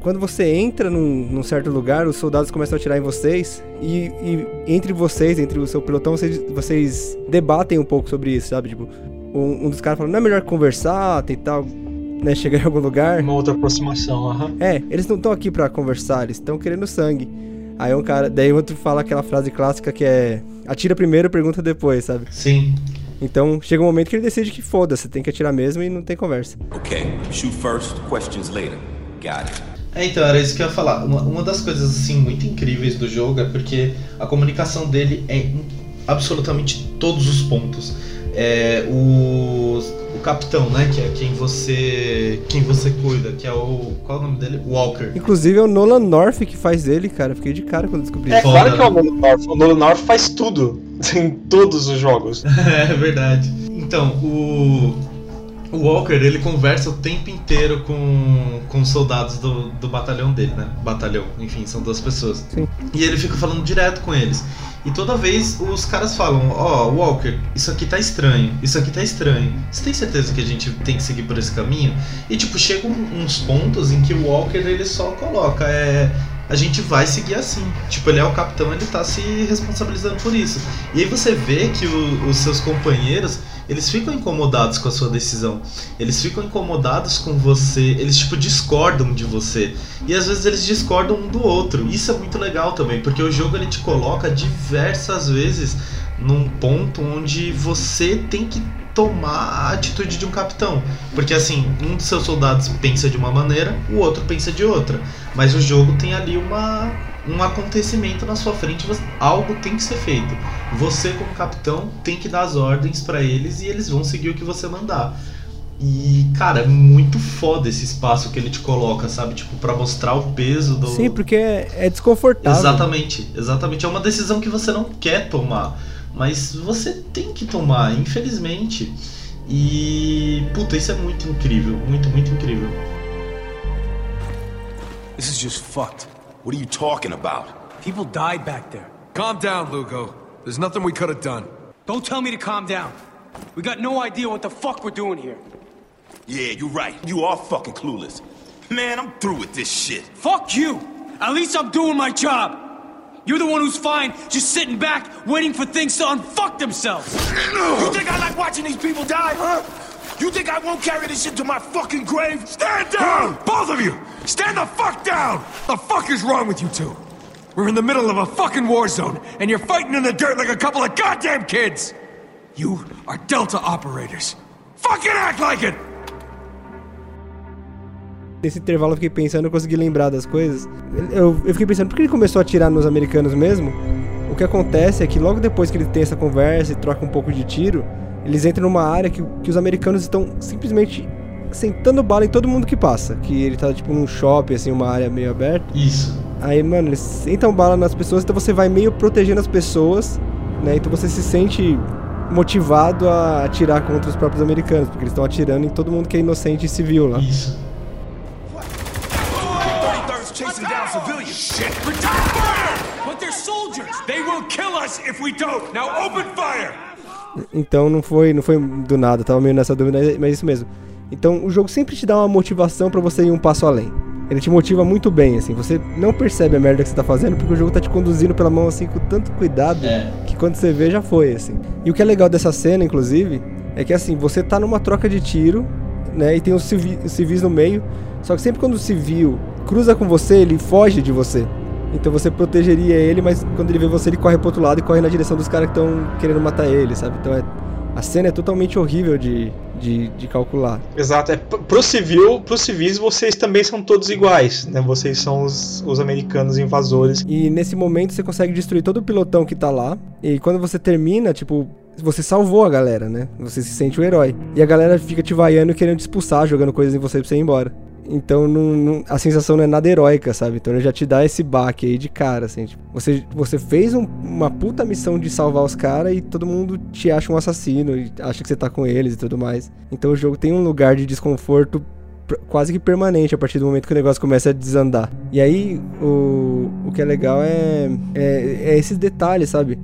Quando você entra num, num certo lugar, os soldados começam a atirar em vocês, e, e entre vocês, entre o seu pelotão, vocês, vocês debatem um pouco sobre isso, sabe? Tipo, um, um dos caras fala, não é melhor conversar, tentar né, [laughs] chegar em algum lugar? Uma outra aproximação, aham. É, eles não estão aqui pra conversar, eles estão querendo sangue. Aí um cara, daí outro fala aquela frase clássica que é atira primeiro, pergunta depois, sabe? Sim. Então chega um momento que ele decide que foda-se, tem que atirar mesmo e não tem conversa. Okay, shoot first, questions later. Got it. É, então, era isso que eu ia falar. Uma, uma das coisas, assim, muito incríveis do jogo é porque a comunicação dele é em absolutamente todos os pontos. É, o, o capitão, né, que é quem você quem você cuida, que é o... qual é o nome dele? Walker. Inclusive é o Nolan North que faz ele, cara. Fiquei de cara quando descobri É isso. Foda, claro que é o né? Nolan North. O Nolan North faz tudo. [laughs] Em todos os jogos. [laughs] é verdade. Então, o, o Walker, ele conversa o tempo inteiro com, com os soldados do, do batalhão dele, né? Batalhão, enfim, são duas pessoas. Sim. E ele fica falando direto com eles. E toda vez os caras falam: Ó, Walker, isso aqui tá estranho, isso aqui tá estranho. Você tem certeza que a gente tem que seguir por esse caminho? E tipo, chegam uns pontos em que o Walker ele só coloca: É. A gente vai seguir assim. Tipo, ele é o capitão, ele tá se responsabilizando por isso. E aí você vê que o- os seus companheiros, eles ficam incomodados com a sua decisão. Eles ficam incomodados com você, eles tipo discordam de você. E às vezes eles discordam um do outro. Isso é muito legal também, porque o jogo ele te coloca diversas vezes num ponto onde você tem que tomar a atitude de um capitão. Porque assim, um dos seus soldados pensa de uma maneira, o outro pensa de outra. Mas o jogo tem ali uma um acontecimento na sua frente, você- algo tem que ser feito. Você como capitão tem que dar as ordens pra eles e eles vão seguir o que você mandar. E, cara, é muito foda esse espaço que ele te coloca, sabe? Tipo, pra mostrar o peso do. Sim, porque é desconfortável. Exatamente, exatamente. É uma decisão que você não quer tomar, mas você tem que tomar, infelizmente. E. Puta, isso é muito incrível, muito, muito incrível. This is just fucked. What are you talking about? People died back there. Calm down, Lugo. There's nothing we could have done. Don't tell me to calm down. We got no idea what the fuck we're doing here. Yeah, you're right. You are fucking clueless. Man, I'm through with this shit. Fuck you! At least I'm doing my job! You're the one who's fine, just sitting back, waiting for things to unfuck themselves! You think I like watching these people die, huh? You think I won't carry this shit to my fucking grave? Stand down! Both of you! Stand the fuck down! The fuck is wrong with you two? We're in the middle of a fucking war zone, and you're fighting in the dirt like a couple of goddamn kids! You are Delta operators. Fucking act like it! Nesse intervalo eu fiquei pensando, eu consegui lembrar das coisas. Eu, eu fiquei pensando, por que ele começou a atirar nos americanos mesmo? O que acontece é que logo depois que ele tem essa conversa e troca um pouco de tiro, eles entram numa área que, que os americanos estão simplesmente sentando bala em todo mundo que passa. Que ele tá tipo num shopping, assim, uma área meio aberta. Isso. Aí, mano, eles sentam bala nas pessoas, então você vai meio protegendo as pessoas, né? Então você se sente motivado a atirar contra os próprios americanos, porque eles estão atirando em todo mundo que é inocente e civil lá. Isso. 33rd's chasing down civilians. Shit! Return fire! But they're soldiers! They will kill us if we don't! Now open fire! Então não foi, não foi do nada, tava meio nessa dúvida, mas é isso mesmo. Então o jogo sempre te dá uma motivação pra você ir um passo além. Ele te motiva muito bem, assim. Você não percebe a merda que você tá fazendo porque o jogo tá te conduzindo pela mão assim com tanto cuidado É. que quando você vê já foi, assim. E o que é legal dessa cena, inclusive, é que assim, você tá numa troca de tiro, né? E tem os, civi- os civis no meio. Só que sempre quando o civil cruza com você, ele foge de você. Então você protegeria ele, mas quando ele vê você, ele corre pro outro lado e corre na direção dos caras que estão querendo matar ele, sabe? Então é, a cena é totalmente horrível de, de, de calcular. Exato, é pro civil, pros civis vocês também são todos iguais, né? Vocês são os, os americanos invasores. E nesse momento você consegue destruir todo o pilotão que tá lá. E quando você termina, tipo, você salvou a galera, né? Você se sente o herói. E a galera fica te vaiando e querendo te expulsar, jogando coisas em você pra você ir embora. Então não, não- a sensação não é nada heróica, sabe? Então ele já te dá esse baque aí de cara, assim. tipo, você, você fez um- uma puta missão de salvar os caras e todo mundo te acha um assassino e acha que você tá com eles e tudo mais. Então o jogo tem um lugar de desconforto quase que permanente a partir do momento que o negócio começa a desandar. E aí o, o que é legal é, é, é esses detalhes, sabe?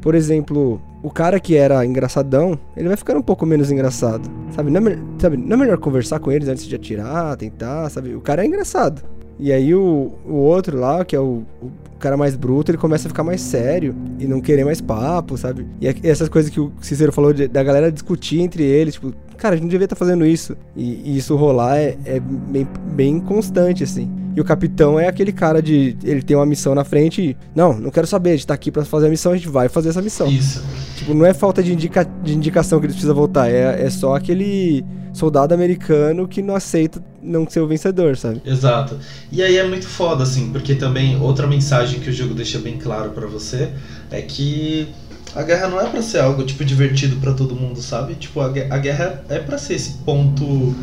Por exemplo, o cara que era engraçadão, ele vai ficando um pouco menos engraçado. Sabe? Não é, sabe? não é melhor conversar com eles antes de atirar, tentar, sabe? O cara é engraçado. E aí o, o outro lá, que é o, o cara mais bruto, ele começa a ficar mais sério e não querer mais papo, sabe? E é- essas coisas que o Cícero falou de- da galera discutir entre eles, tipo, cara, a gente não devia estar fazendo isso. E, e isso rolar é, é bem, bem constante, assim. E o capitão é aquele cara de. Ele tem uma missão na frente e. Não, não quero saber, a gente tá aqui pra fazer a missão, a gente vai fazer essa missão. Isso. Tipo, não é falta de, indica, de indicação que eles precisam voltar, é, é só aquele soldado americano que não aceita não ser o vencedor, sabe? Exato. E aí é muito foda, assim, porque também outra mensagem que o jogo deixa bem claro pra você é que a guerra não é pra ser algo, tipo, divertido pra todo mundo, sabe? Tipo, a, a guerra é pra ser esse ponto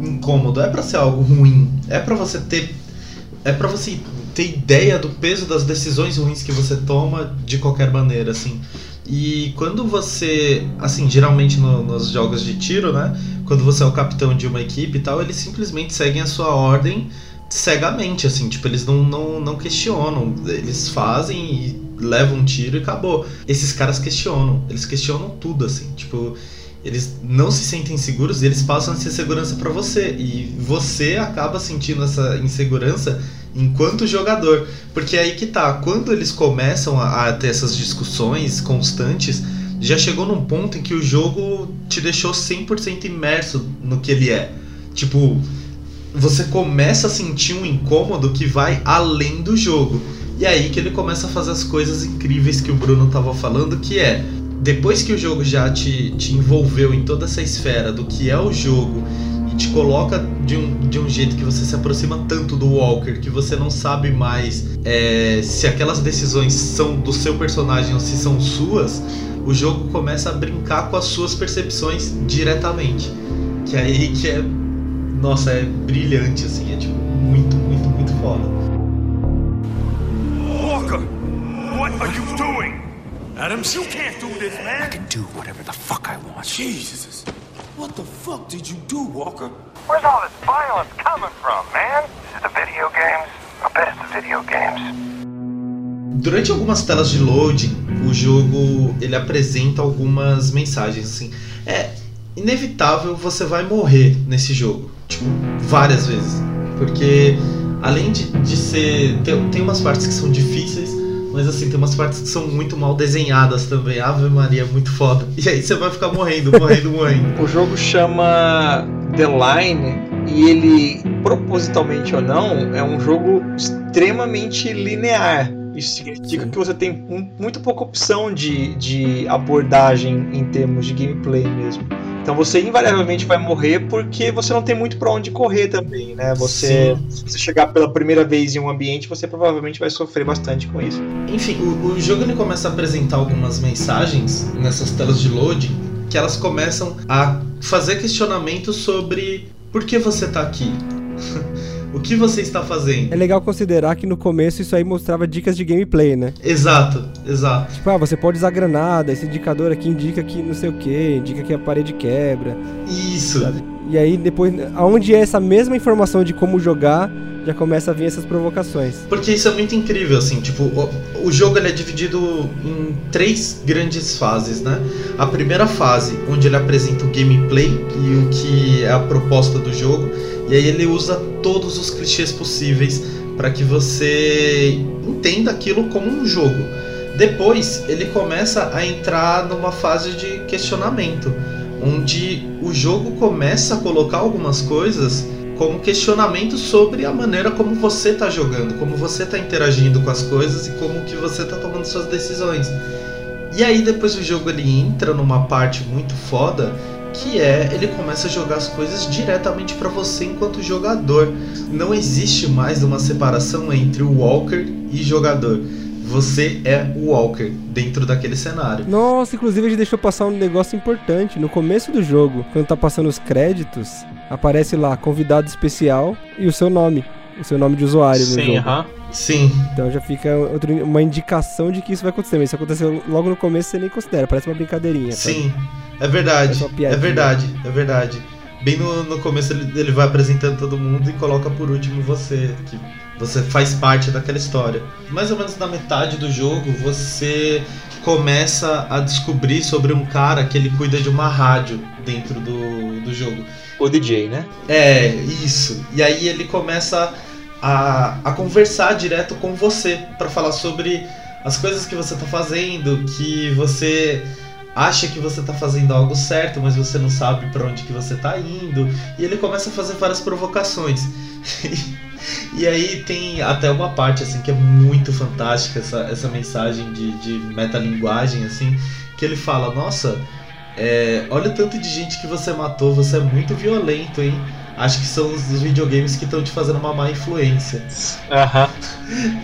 incômodo, é pra ser algo ruim, é pra você ter. É pra você ter ideia do peso das decisões ruins que você toma de qualquer maneira, assim. E quando você, assim, geralmente no- nos jogos de tiro, né? Quando você é o capitão de uma equipe e tal, eles simplesmente seguem a sua ordem cegamente, assim, tipo, eles não, não, não questionam, eles fazem e levam um tiro e acabou. Esses caras questionam, eles questionam tudo, assim, tipo, eles não se sentem seguros e eles passam essa insegurança pra você. E você acaba sentindo essa insegurança enquanto jogador. Porque é aí que tá, quando eles começam a, a ter essas discussões constantes, já chegou num ponto em que o jogo te deixou 100% imerso no que ele é. Tipo, você começa a sentir um incômodo que vai além do jogo. E é aí que ele começa a fazer as coisas incríveis que o Bruno tava falando, que é depois que o jogo já te, te envolveu em toda essa esfera do que é o jogo e te coloca de um, de um jeito que você se aproxima tanto do Walker que você não sabe mais é, se aquelas decisões são do seu personagem ou se são suas, o jogo começa a brincar com as suas percepções diretamente. Que é aí que é. Nossa, é brilhante, assim, é tipo muito, muito, muito foda. Walker, what are you doing? Adams, you can't do this, man. I can do whatever the fuck I want. Jesus. What the fuck did you do, Walker? Where's all this violence coming from, man? Is it the video games? I bet it's the video games. Durante algumas telas de loading, o jogo ele apresenta algumas mensagens assim. É inevitável você vai morrer nesse jogo, tipo várias vezes, porque além de, de ser tem, tem umas partes que são difíceis, mas assim tem umas partes que são muito mal desenhadas também. Ave Maria, muito foda. E aí você vai ficar morrendo, morrendo, morrendo. O jogo chama The Line e ele, propositalmente ou não, é um jogo extremamente linear. Isso significa que você tem muito pouca opção de, de abordagem em termos de gameplay mesmo. Então você invariavelmente vai morrer porque você não tem muito pra onde correr também, né? Você, se você chegar pela primeira vez em um ambiente, você provavelmente vai sofrer bastante com isso. Enfim, o, o jogo ele começa a apresentar algumas mensagens nessas telas de loading que elas começam a fazer questionamentos sobre por que você tá aqui. [laughs] o que você está fazendo? É legal considerar que no começo isso aí mostrava dicas de gameplay, né? Exato, exato. Tipo, ah, você pode usar granada, esse indicador aqui indica que não sei o que, indica que a parede quebra. Isso. E aí depois, aonde é essa mesma informação de como jogar, já começa a vir essas provocações. Porque isso é muito incrível, assim, tipo, o, o jogo ele é dividido em três grandes fases, né? A primeira fase, onde ele apresenta o gameplay e o que é a proposta do jogo, e aí ele usa todos os clichês possíveis para que você entenda aquilo como um jogo. Depois ele começa a entrar numa fase de questionamento, onde o jogo começa a colocar algumas coisas como questionamento sobre a maneira como você está jogando, como você está interagindo com as coisas e como que você está tomando suas decisões. E aí depois o jogo ele entra numa parte muito foda, que é ele começa a jogar as coisas diretamente para você enquanto jogador. Não existe mais uma separação entre o walker e jogador. você é o Walker dentro daquele cenário. Nossa, inclusive gente deixou passar um negócio importante. No começo do jogo, quando tá passando os créditos, aparece lá convidado especial e o seu nome. O seu nome de usuário no Sim, jogo. aham. Sim, Então já fica outro- uma indicação de que isso vai acontecer. Mas isso aconteceu logo no começo, você nem considera. Parece uma brincadeirinha. sabe? sim, é verdade, é verdade, é verdade. Bem no, no começo ele, ele vai apresentando todo mundo e coloca por último você, que você faz parte daquela história. Mais ou menos na metade do jogo você começa a descobrir sobre um cara que ele cuida de uma rádio dentro do, do jogo. O DJ, né? É, isso. E aí ele começa a, a conversar direto com você pra falar sobre as coisas que você tá fazendo, que você acha que você tá fazendo algo certo, mas você não sabe pra onde que você tá indo. E ele começa a fazer várias provocações. [laughs] e aí tem até uma parte assim que é muito fantástica essa, essa mensagem de, de metalinguagem assim, que ele fala, nossa, é, olha o tanto de gente que você matou, você é muito violento, hein? Acho que são os os videogames que estão te fazendo uma má influência. Aham. [laughs]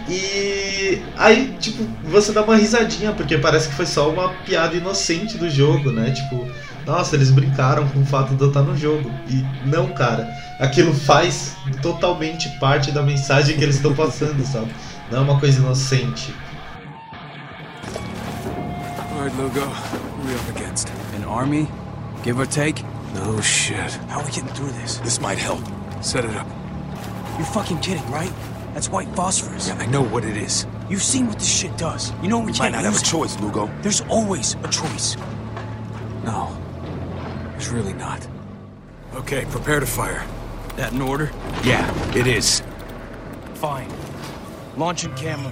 E aí, tipo, você dá uma risadinha, porque parece que foi só uma piada inocente do jogo, né? Tipo, nossa, eles brincaram com o fato de eu estar no jogo. E não, cara, aquilo faz totalmente parte da mensagem que eles estão passando, [laughs] sabe? Não é uma coisa inocente. All right, Lugo. Who are we up against? An army? Give or take? No shit. How are we getting through this? This might help. Set it up. You're fucking kidding, right? That's white phosphorus. Yeah, I know what it is. You've seen what this shit does. You know we, We can't might not have a choice, Lugo. There's always a choice. No. There's really not. Okay, prepare to fire. That in order? Yeah, it is. Fine. Launching camera.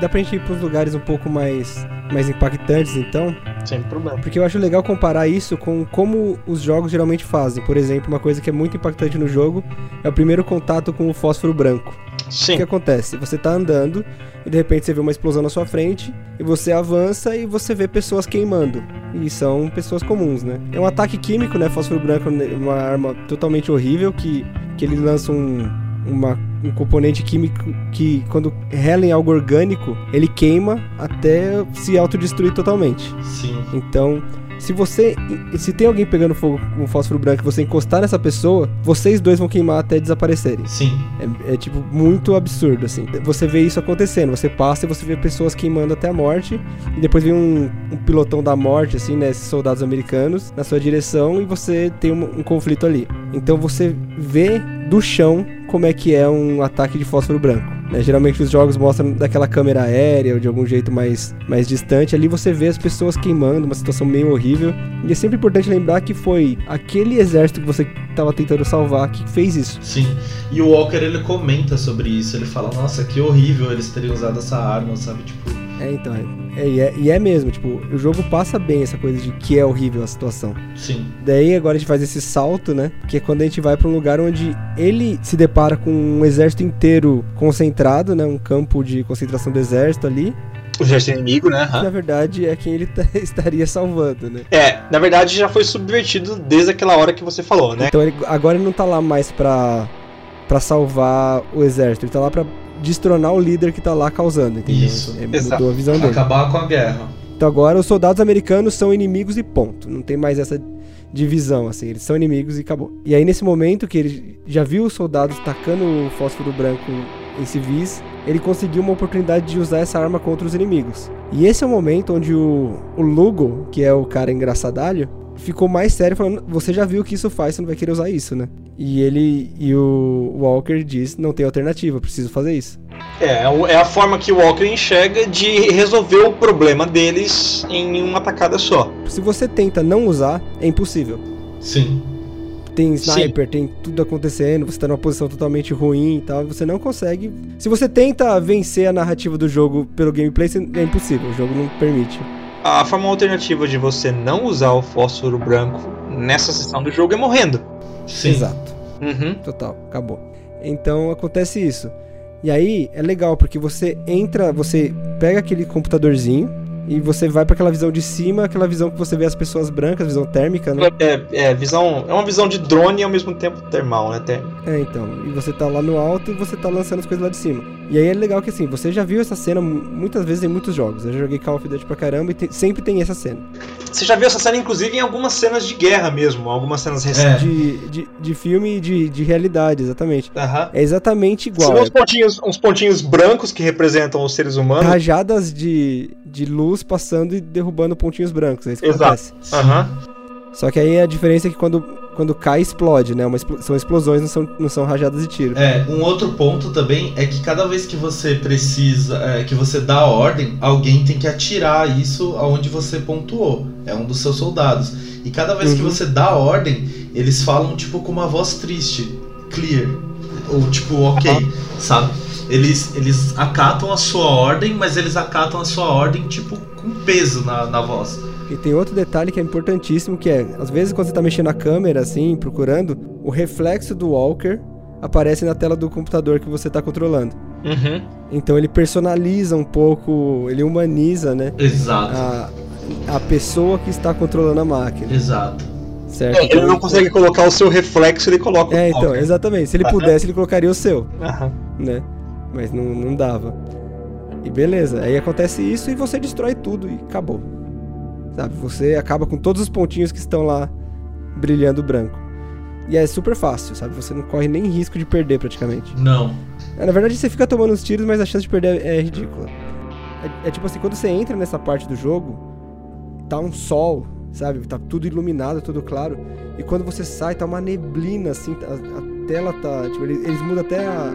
Dá pra gente ir pros lugares um pouco mais, mais impactantes, então. Sem problema. Porque eu acho legal comparar isso com como os jogos geralmente fazem. Por exemplo, uma coisa que é muito impactante no jogo é o primeiro contato com o fósforo branco. O Sim. que acontece? Você tá andando e de repente você vê uma explosão na sua frente e você avança e você vê pessoas queimando. E são pessoas comuns, né? É um ataque químico, né? Fósforo branco é uma arma totalmente horrível que, que ele lança um, uma, um componente químico que, quando rela em algo orgânico, ele queima até se autodestruir totalmente. Sim. Então, se você. Se tem alguém pegando fogo com fósforo branco e você encostar nessa pessoa, vocês dois vão queimar até desaparecerem. Sim. É, é, tipo muito absurdo, assim. Você vê isso acontecendo, você passa e você vê pessoas queimando até a morte, e depois vem um, um pilotão da morte, assim, né? Esses soldados americanos na sua direção e você tem um, um conflito ali. Então você vê do chão como é que é um ataque de fósforo branco. né? Geralmente os jogos mostram daquela câmera aérea ou de algum jeito mais, mais distante. Ali você vê as pessoas queimando, uma situação meio horrível. E é sempre importante lembrar que foi aquele exército que você estava tentando salvar que fez isso. Sim. E o Walker ele comenta sobre isso. Ele fala: Nossa, que horrível eles terem usado essa arma, sabe? Tipo, É, então, é, e, é, e é mesmo, tipo, o jogo passa bem essa coisa de que é horrível a situação. sim. Daí agora a gente faz esse salto, né? Que é quando a gente vai pra um lugar onde ele se depara com um exército inteiro concentrado, né? Um campo de concentração do exército ali. O exército inimigo, né? Aham. na verdade é quem ele tá- [laughs] estaria salvando, né? É, na verdade já foi subvertido desde aquela hora que você falou, né? Então ele, agora ele não tá lá mais pra, pra salvar o exército, ele tá lá pra destronar o líder que tá lá causando, entendeu? Isso. É, Exato. mudou a visão dele. Acabar com a guerra. Então agora os soldados americanos são inimigos e ponto. Não tem mais essa divisão, assim. Eles são inimigos e acabou. E aí nesse momento que ele já viu os soldados tacando o fósforo branco em civis, ele conseguiu uma oportunidade de usar essa arma contra os inimigos. E esse é o momento onde o, o Lugo, que é o cara engraçadalho, ficou mais sério falando, você já viu o que isso faz, você não vai querer usar isso, né? E ele e o Walker diz, não tem alternativa, preciso fazer isso. É, é é a forma que o Walker enxerga de resolver o problema deles em uma tacada só. Se você tenta não usar, é impossível. Sim. tem sniper, tem tudo acontecendo, você tá numa posição totalmente ruim e tal, você não consegue. Se você tenta vencer a narrativa do jogo pelo gameplay, é impossível, o jogo não permite. A forma alternativa de você não usar o fósforo branco nessa sessão do jogo é morrendo. Sim. Exato, Uhum. total, acabou. Então acontece isso. E aí é legal porque você entra, você pega aquele computadorzinho e você vai pra aquela visão de cima, aquela visão que você vê as pessoas brancas, visão térmica, né? É, é, visão, é uma visão de drone e ao mesmo tempo termal, né? Ter- É, então. E você tá lá no alto e você tá lançando as coisas lá de cima. E aí é legal que assim, você já viu essa cena mu- muitas vezes em muitos jogos. Eu já joguei Call of Duty pra caramba e tem- sempre tem essa cena. Você já viu essa cena, inclusive, em algumas cenas de guerra mesmo, algumas cenas recentes. De, de, de filme e de, de realidade, exatamente. Aham. É exatamente igual. É uns pontinhos, uns pontinhos brancos que representam os seres humanos. rajadas de, de luz passando e derrubando pontinhos brancos. É isso que Exato. acontece. Aham. Só que aí a diferença é que quando, quando cai, explode, né? Uma são explosões, não são, não são rajadas de tiro. É, um outro ponto também é que cada vez que você precisa, é, que você dá a ordem, alguém tem que atirar isso aonde você pontuou. É um dos seus soldados. E cada vez que Uhum. você dá a ordem, eles falam tipo com uma voz triste, clear, ou tipo ok, sabe? Eles, eles acatam a sua ordem, mas eles acatam a sua ordem tipo com peso na, na voz. E tem outro detalhe que é importantíssimo, que é, às vezes quando você tá mexendo a câmera, assim, procurando, o reflexo do Walker aparece na tela do computador que você tá controlando. Uhum. Então ele personaliza um pouco, ele humaniza, né? Exato. A, a pessoa que está controlando a máquina, Exato. certo? É, ele não consegue colocar o seu reflexo, ele coloca É, o então, Walker. exatamente. Se ele pudesse, ele colocaria o seu. Aham. né? Mas não, não dava. E beleza, aí acontece isso e você destrói tudo e acabou. Sabe? Você acaba com todos os pontinhos que estão lá brilhando branco. E é super fácil, sabe? Você não corre nem risco de perder praticamente. Não. É, Na verdade, você fica tomando os tiros, mas a chance de perder é ridícula. É, é tipo assim, quando você entra nessa parte do jogo, tá um sol, sabe? Tá tudo iluminado, tudo claro. E quando você sai, tá uma neblina, assim, a, a tela tá. Tipo, eles, eles mudam até a,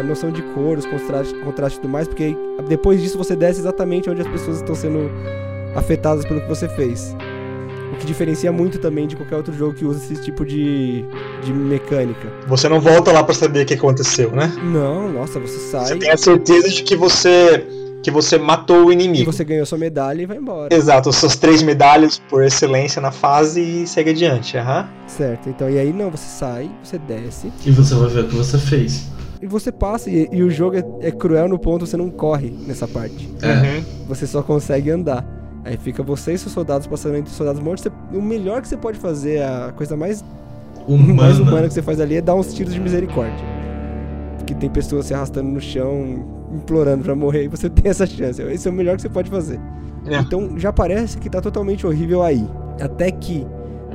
a noção de cor, os contrastes, contrastes e tudo mais, porque depois disso você desce exatamente onde as pessoas estão sendo afetadas pelo que você fez. O que diferencia muito também de qualquer outro jogo que usa esse tipo de, de mecânica. Você não volta lá pra saber o que aconteceu, né? Não, nossa, você sai. Você tem a certeza de que você que você matou o E inimigo. você ganhou sua medalha e vai embora. Exato, seus três medalhas por excelência na fase e segue adiante. Aham. Certo. Então, e aí não, você sai, você desce E você vai ver o que você fez. e você passa. E, e o jogo é, é cruel no ponto você não corre nessa parte. É. Uhum. Você só consegue andar. Aí fica você e seus soldados passando entre os soldados mortos. Você- o melhor que você pode fazer, a coisa mais, Humana. mais humana que você faz ali é dar uns tiros de misericórdia. Porque tem pessoas se arrastando no chão, implorando pra morrer, e você [laughs] tem essa chance. Esse é o melhor que você pode fazer. É. Então já parece que tá totalmente horrível aí. Até que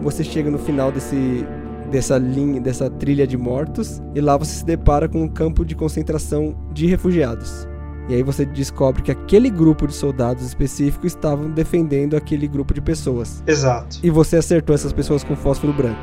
você chega no final desse dessa linha, dessa trilha de mortos, e lá você se depara com um campo de concentração de refugiados. E aí você descobre que aquele grupo de soldados específicos estavam defendendo aquele grupo de pessoas. Exato. E você acertou essas pessoas com fósforo branco.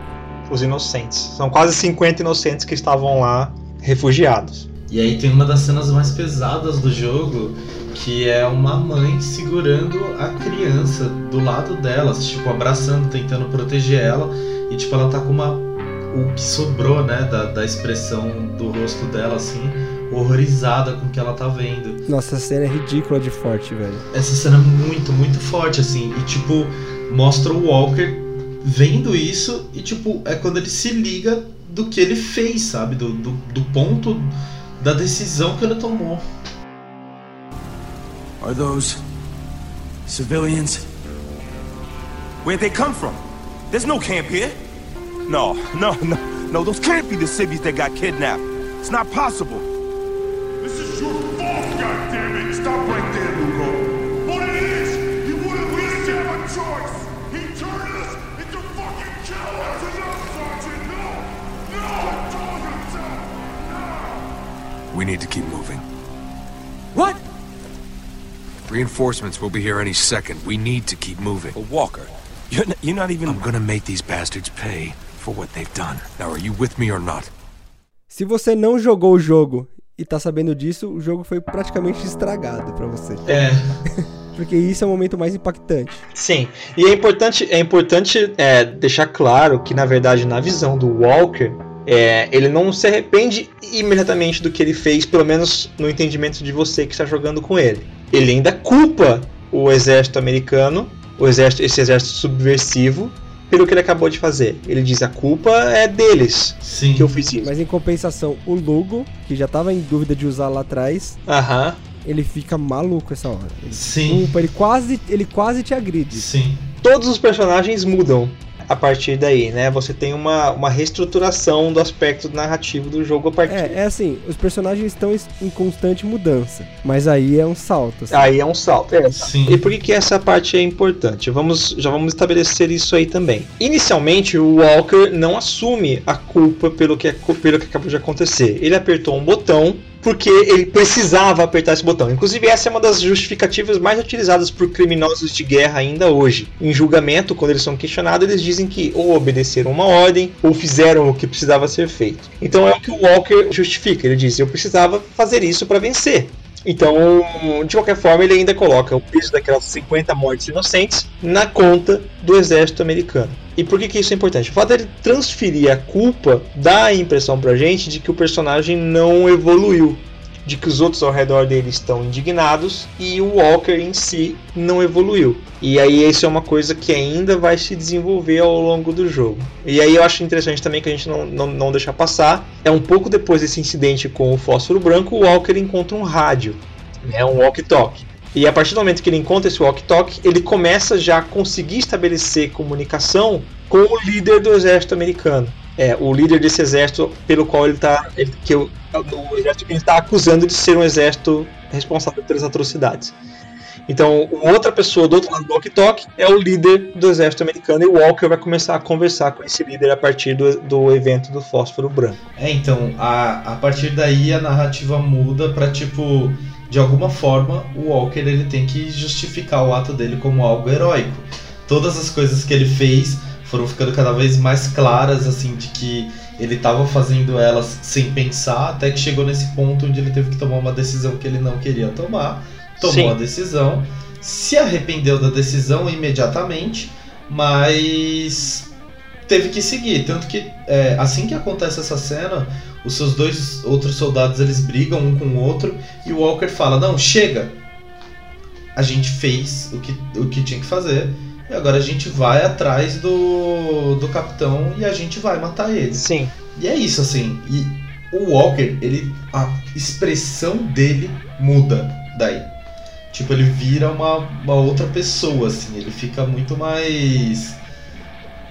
Os inocentes. São quase 50 inocentes que estavam lá refugiados. E aí tem uma das cenas mais pesadas do jogo, que é uma mãe segurando a criança do lado delas, tipo, abraçando, tentando proteger ela, e tipo, ela tá com uma. o que sobrou, né, da, da expressão do rosto dela, assim, horrorizada com o que ela tá vendo. Nossa, essa cena é ridícula de forte, velho. Essa cena é muito, muito forte, assim, e tipo, mostra o Walker vendo isso, e tipo, é quando ele se liga do que ele fez, sabe? Do, do, do ponto da decisão que ele tomou. Are those civilians? Where'd they come from? There's no camp here. No, no, no, no. Those can't be the civvies that got kidnapped. It's not possible. We need to keep moving. What? Reinforcements will be here any second. We need to keep moving. But Walker, you're not, you're not even. I'm gonna make these bastards pay for what they've done. Now, are you with me or not? Se você não jogou o jogo e tá sabendo disso, o jogo foi praticamente estragado pra você. É, [laughs] Porque isso é o momento mais impactante. Sim, e é importante, é importante é, deixar claro que, na verdade, na visão do Walker, é, ele não se arrepende imediatamente do que ele fez, pelo menos no entendimento de você que está jogando com ele. Ele ainda culpa o exército americano, o exército, esse exército subversivo, pelo que ele acabou de fazer. Ele diz: a culpa é deles sim. que eu fiz isso. Mas em compensação, o Lugo, que já tava em dúvida de usar lá atrás, Aham, ele fica maluco essa hora. Ele Sim. culpa, ele quase, ele quase te agride. Sim. todos os personagens mudam. A partir daí, né? Você tem uma, uma reestruturação do aspecto narrativo do jogo a partir. É, é assim, os personagens estão em constante mudança, mas aí é um salto. Assim. Aí é um salto. É. Sim. E por que, que essa parte é importante? Vamos, já vamos estabelecer isso aí também. Inicialmente, o Walker não assume a culpa pelo que, pelo que acabou de acontecer. Ele apertou um botão porque ele precisava apertar esse botão. Inclusive, essa é uma das justificativas mais utilizadas por criminosos de guerra ainda hoje. Em julgamento, quando eles são questionados, eles dizem que ou obedeceram uma ordem ou fizeram o que precisava ser feito. Então é o que o Walker justifica. Ele diz: Eu precisava fazer isso para vencer. Então, de qualquer forma, ele ainda coloca o peso daquelas 50 mortes inocentes na conta do exército americano. E por que, que isso é importante? O fato dele transferir a culpa dá a impressão pra gente de que o personagem não evoluiu, de que os outros ao redor dele estão indignados e o Walker em si não evoluiu. E aí isso é uma coisa que ainda vai se desenvolver ao longo do jogo. E aí eu acho interessante também que a gente não, não, não deixar passar. É um pouco depois desse incidente com o fósforo branco, o Walker encontra um rádio, né, um walkie-talkie. E a partir do momento que ele encontra esse walkie-talkie, ele começa já a conseguir estabelecer comunicação com o líder do exército americano. É, o líder desse exército pelo qual ele está. Que o, exército que ele está acusando de ser um exército responsável pelas atrocidades. Então, outra pessoa do outro lado do walkie-talkie é o líder do exército americano e o Walker vai começar a conversar com esse líder a partir do, do evento do fósforo branco. É, então, a, a partir daí a narrativa muda pra tipo de alguma forma, o Walker ele tem que justificar o ato dele como algo heróico. Todas as coisas que ele fez foram ficando cada vez mais claras, assim, de que ele estava fazendo elas sem pensar, até que chegou nesse ponto onde ele teve que tomar uma decisão que ele não queria tomar. Tomou Sim. a decisão, se arrependeu da decisão imediatamente, mas teve que seguir. Tanto que é, assim que acontece essa cena, os seus dois outros soldados eles brigam um com o outro e o Walker fala: Não, chega! A gente fez o que, o que tinha que fazer e agora a gente vai atrás do, do capitão e a gente vai matar ele. Sim. E é isso, assim. E o Walker, ele. A expressão dele muda daí. Tipo, ele vira uma, uma outra pessoa, assim. Ele fica muito mais.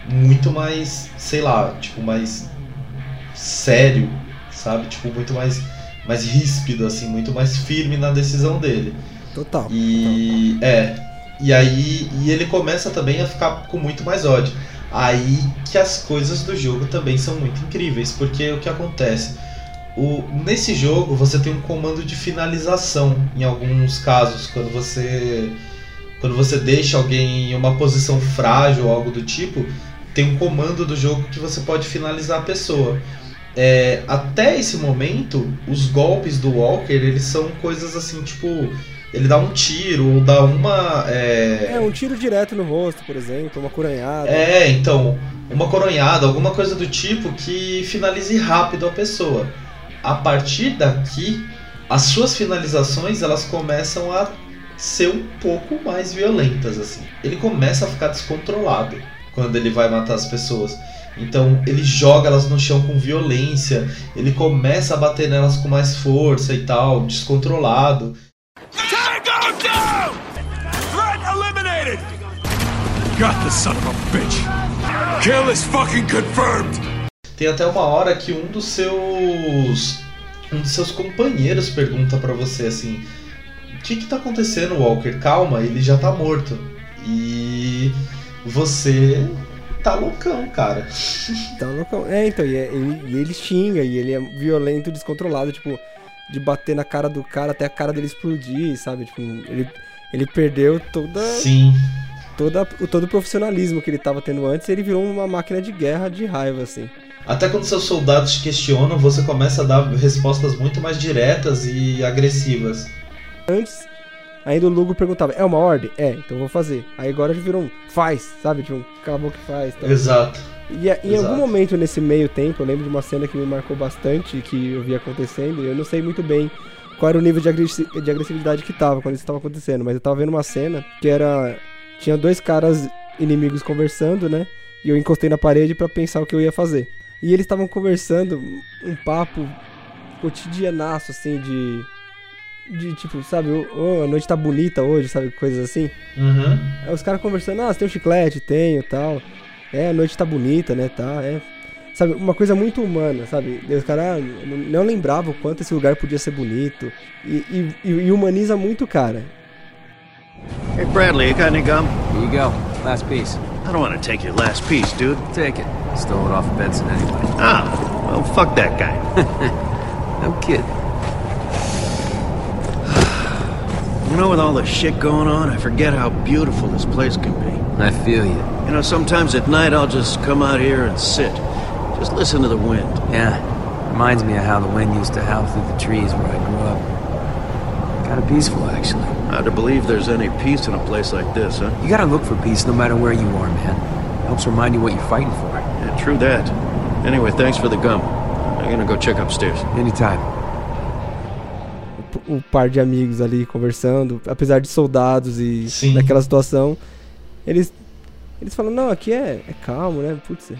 Muito mais. Sei lá, tipo, mais. Sério, sabe? Tipo, muito mais. Mais ríspido, assim. Muito mais firme na decisão dele. Total. E. É. E aí. E ele começa também a ficar com muito mais ódio. Aí que as coisas do jogo também são muito incríveis, porque o que acontece? O, nesse jogo você tem um comando de finalização em alguns casos, quando você quando você deixa alguém em uma posição frágil ou algo do tipo, tem um comando do jogo que você pode finalizar a pessoa. É, até esse momento, os golpes do Walker eles são coisas assim, tipo, ele dá um tiro ou dá uma. É, um tiro direto no rosto, por exemplo, uma coranhada. É, então, uma coronhada, alguma coisa do tipo que finalize rápido a pessoa. A partir daqui, as suas finalizações elas começam a ser um pouco mais violentas assim. Ele começa a ficar descontrolado quando ele vai matar as pessoas. Então ele joga elas no chão com violência, ele começa a bater nelas com mais força e tal, descontrolado. Tango down! Threat eliminated! Got the son of a bitch! Kill is fucking confirmed! Tem até uma hora que um dos seus um dos seus companheiros pergunta pra você assim: "O que que tá acontecendo, Walker? Calma, ele já tá morto". E você tá loucão, cara. Tá loucão. É, então, e, é- ele, e ele xinga, e ele é violento, descontrolado, tipo, de bater na cara do cara até a cara dele explodir, sabe? Tipo, ele, ele perdeu toda, Sim. toda, todo o profissionalismo que ele tava tendo antes e ele virou uma máquina de guerra de raiva, assim. Até quando seus soldados te questionam, você começa a dar respostas muito mais diretas e agressivas. Antes, ainda o Lugo perguntava, é uma ordem? É, então vou fazer. Aí agora já virou um, faz, sabe? Tipo, cala a boca e faz. Tal. Exato. E a- em algum momento nesse meio tempo, eu lembro de uma cena que me marcou bastante, que eu vi acontecendo, e eu não sei muito bem qual era o nível de, agressi- de agressividade que tava quando isso estava acontecendo, mas eu tava vendo uma cena que era. Tinha dois caras inimigos conversando, né? E eu encostei na parede pra pensar o que eu ia fazer. E eles estavam conversando um papo cotidianaço, assim, de. De tipo, sabe, "Ô, a noite tá bonita hoje, sabe? Coisas assim. Uhum. Aí os caras conversando, ah, você tem um chiclete? Tenho tal. É, a noite tá bonita, né? Tá, é. Sabe, uma coisa muito humana, sabe? Os caras não lembravam o quanto esse lugar podia ser bonito. E, e, e humaniza muito o cara. Hey, Bradley, you got any gum? Here you go. Last piece. I don't want to take your last piece, dude. Take it. Stole it off of Benson anyway. Ah, well, fuck that guy. [laughs] No kid. You know, with all the shit going on, I forget how beautiful this place can be. I feel you. You know, sometimes at night I'll just come out here and sit. Just listen to the wind. Yeah. Reminds me of how the wind used to howl through the trees where I grew up. Kind of peaceful, actually. Hard to believe there's any peace in a place like this, huh? You gotta look for peace no matter where you are, man. Helps remind you what you're fighting for. Yeah, true that. Anyway, thanks for the gum. I'm gonna go check upstairs. Anytime. O, o par de amigos ali conversando, apesar de soldados e Sim. daquela situação, eles eles falam, não, aqui é, é calmo, né? Putz,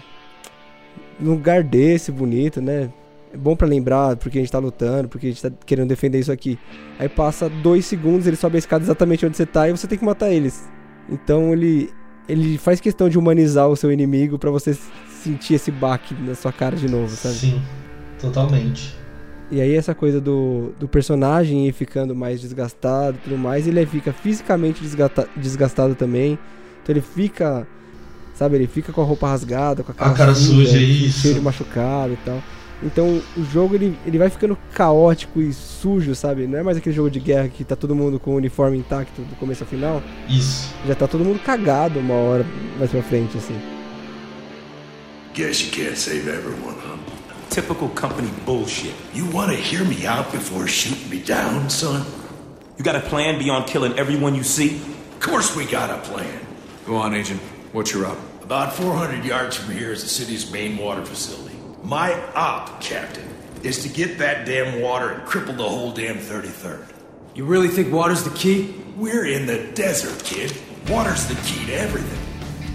num lugar desse, bonito, né? É bom pra lembrar porque a gente tá lutando, porque a gente tá querendo defender isso aqui. Aí passa dois segundos, ele sobe a escada exatamente onde você tá e você tem que matar eles. Então ele ele faz questão de humanizar o seu inimigo pra você sentir esse baque na sua cara de novo, sabe? Sim, totalmente. E aí essa coisa do, do personagem ir ficando mais desgastado e tudo mais, ele fica fisicamente desgastado também. Então ele fica, sabe, ele fica com a roupa rasgada, com a cara, A cara suja, isso. cheio de machucado e tal. Então o jogo ele, ele vai ficando caótico e sujo, sabe? Não é mais aquele jogo de guerra que tá todo mundo com o uniforme intacto do começo ao final. Isso. Já tá todo mundo cagado uma hora mais pra frente, assim. Guess you can't save everyone, huh? Typical company bullshit. You want to hear me out before shooting me down, son? You got a plan beyond killing everyone you see? Of course we got a plan. Go on, Agent. What's your up? About 400 yards from here is the city's main water facility. My op, Captain, is to get that damn water and cripple the whole damn 33rd. You really think water's the key? We're in the desert, kid. Water's the key to everything.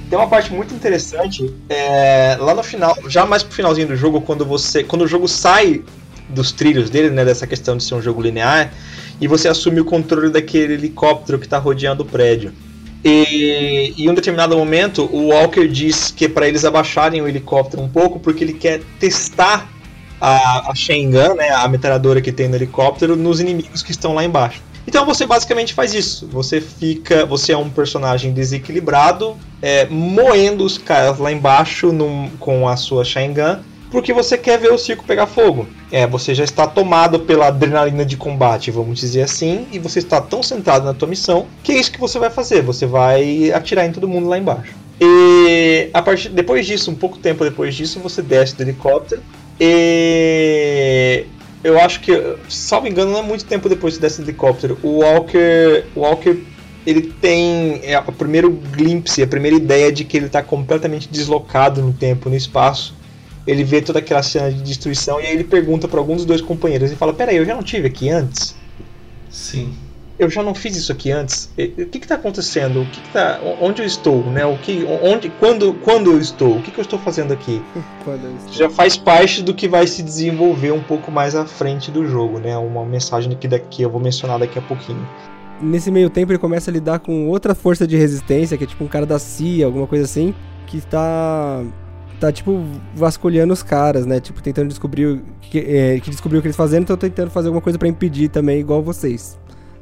Tem uma parte muito interessante é, lá no final, já mais pro finalzinho do jogo, quando você, quando o jogo sai dos trilhos dele, né, dessa questão de ser um jogo linear, e você assume o controle daquele helicóptero que tá rodeando o prédio. E em um determinado momento, o Walker diz que é para eles abaixarem o helicóptero um pouco, porque ele quer testar a, a né, a metralhadora que tem no helicóptero, nos inimigos que estão lá embaixo. Então você basicamente faz isso. Você fica, você é um personagem desequilibrado, é, moendo os caras lá embaixo num- com a sua Shengun, porque você quer ver o circo pegar fogo. É, você já está tomado pela adrenalina de combate, vamos dizer assim, e você está tão centrado na tua missão que é isso que você vai fazer. Você vai atirar em todo mundo lá embaixo. E a partir depois disso, um pouco tempo depois disso, você desce do helicóptero e eu acho que, salvo engano, não é muito tempo depois que desce do helicóptero. O Walker, o Walker ele tem é, o primeiro glimpse, a primeira ideia de que ele está completamente deslocado no tempo, no espaço. Ele vê toda aquela cena de destruição e aí ele pergunta para algum dos dois companheiros e fala: Peraí, eu já não tive aqui antes? Sim. Eu já não fiz isso aqui antes. E- O que está acontecendo? O que, que tá, onde eu estou, né? O que, onde, quando, quando eu estou? O que, que eu estou fazendo aqui? [laughs] Eles- já faz parte do que vai se desenvolver um pouco mais à frente do jogo, né? Uma mensagem que daqui eu vou mencionar daqui a pouquinho. Nesse meio tempo ele começa a lidar com outra força de resistência, que é tipo um cara da CIA, alguma coisa assim, que tá tá tipo vasculhando os caras, né? Tipo tentando descobrir o que, é, que descobriu o que eles fazendo, então tentando fazer alguma coisa pra impedir também, igual vocês.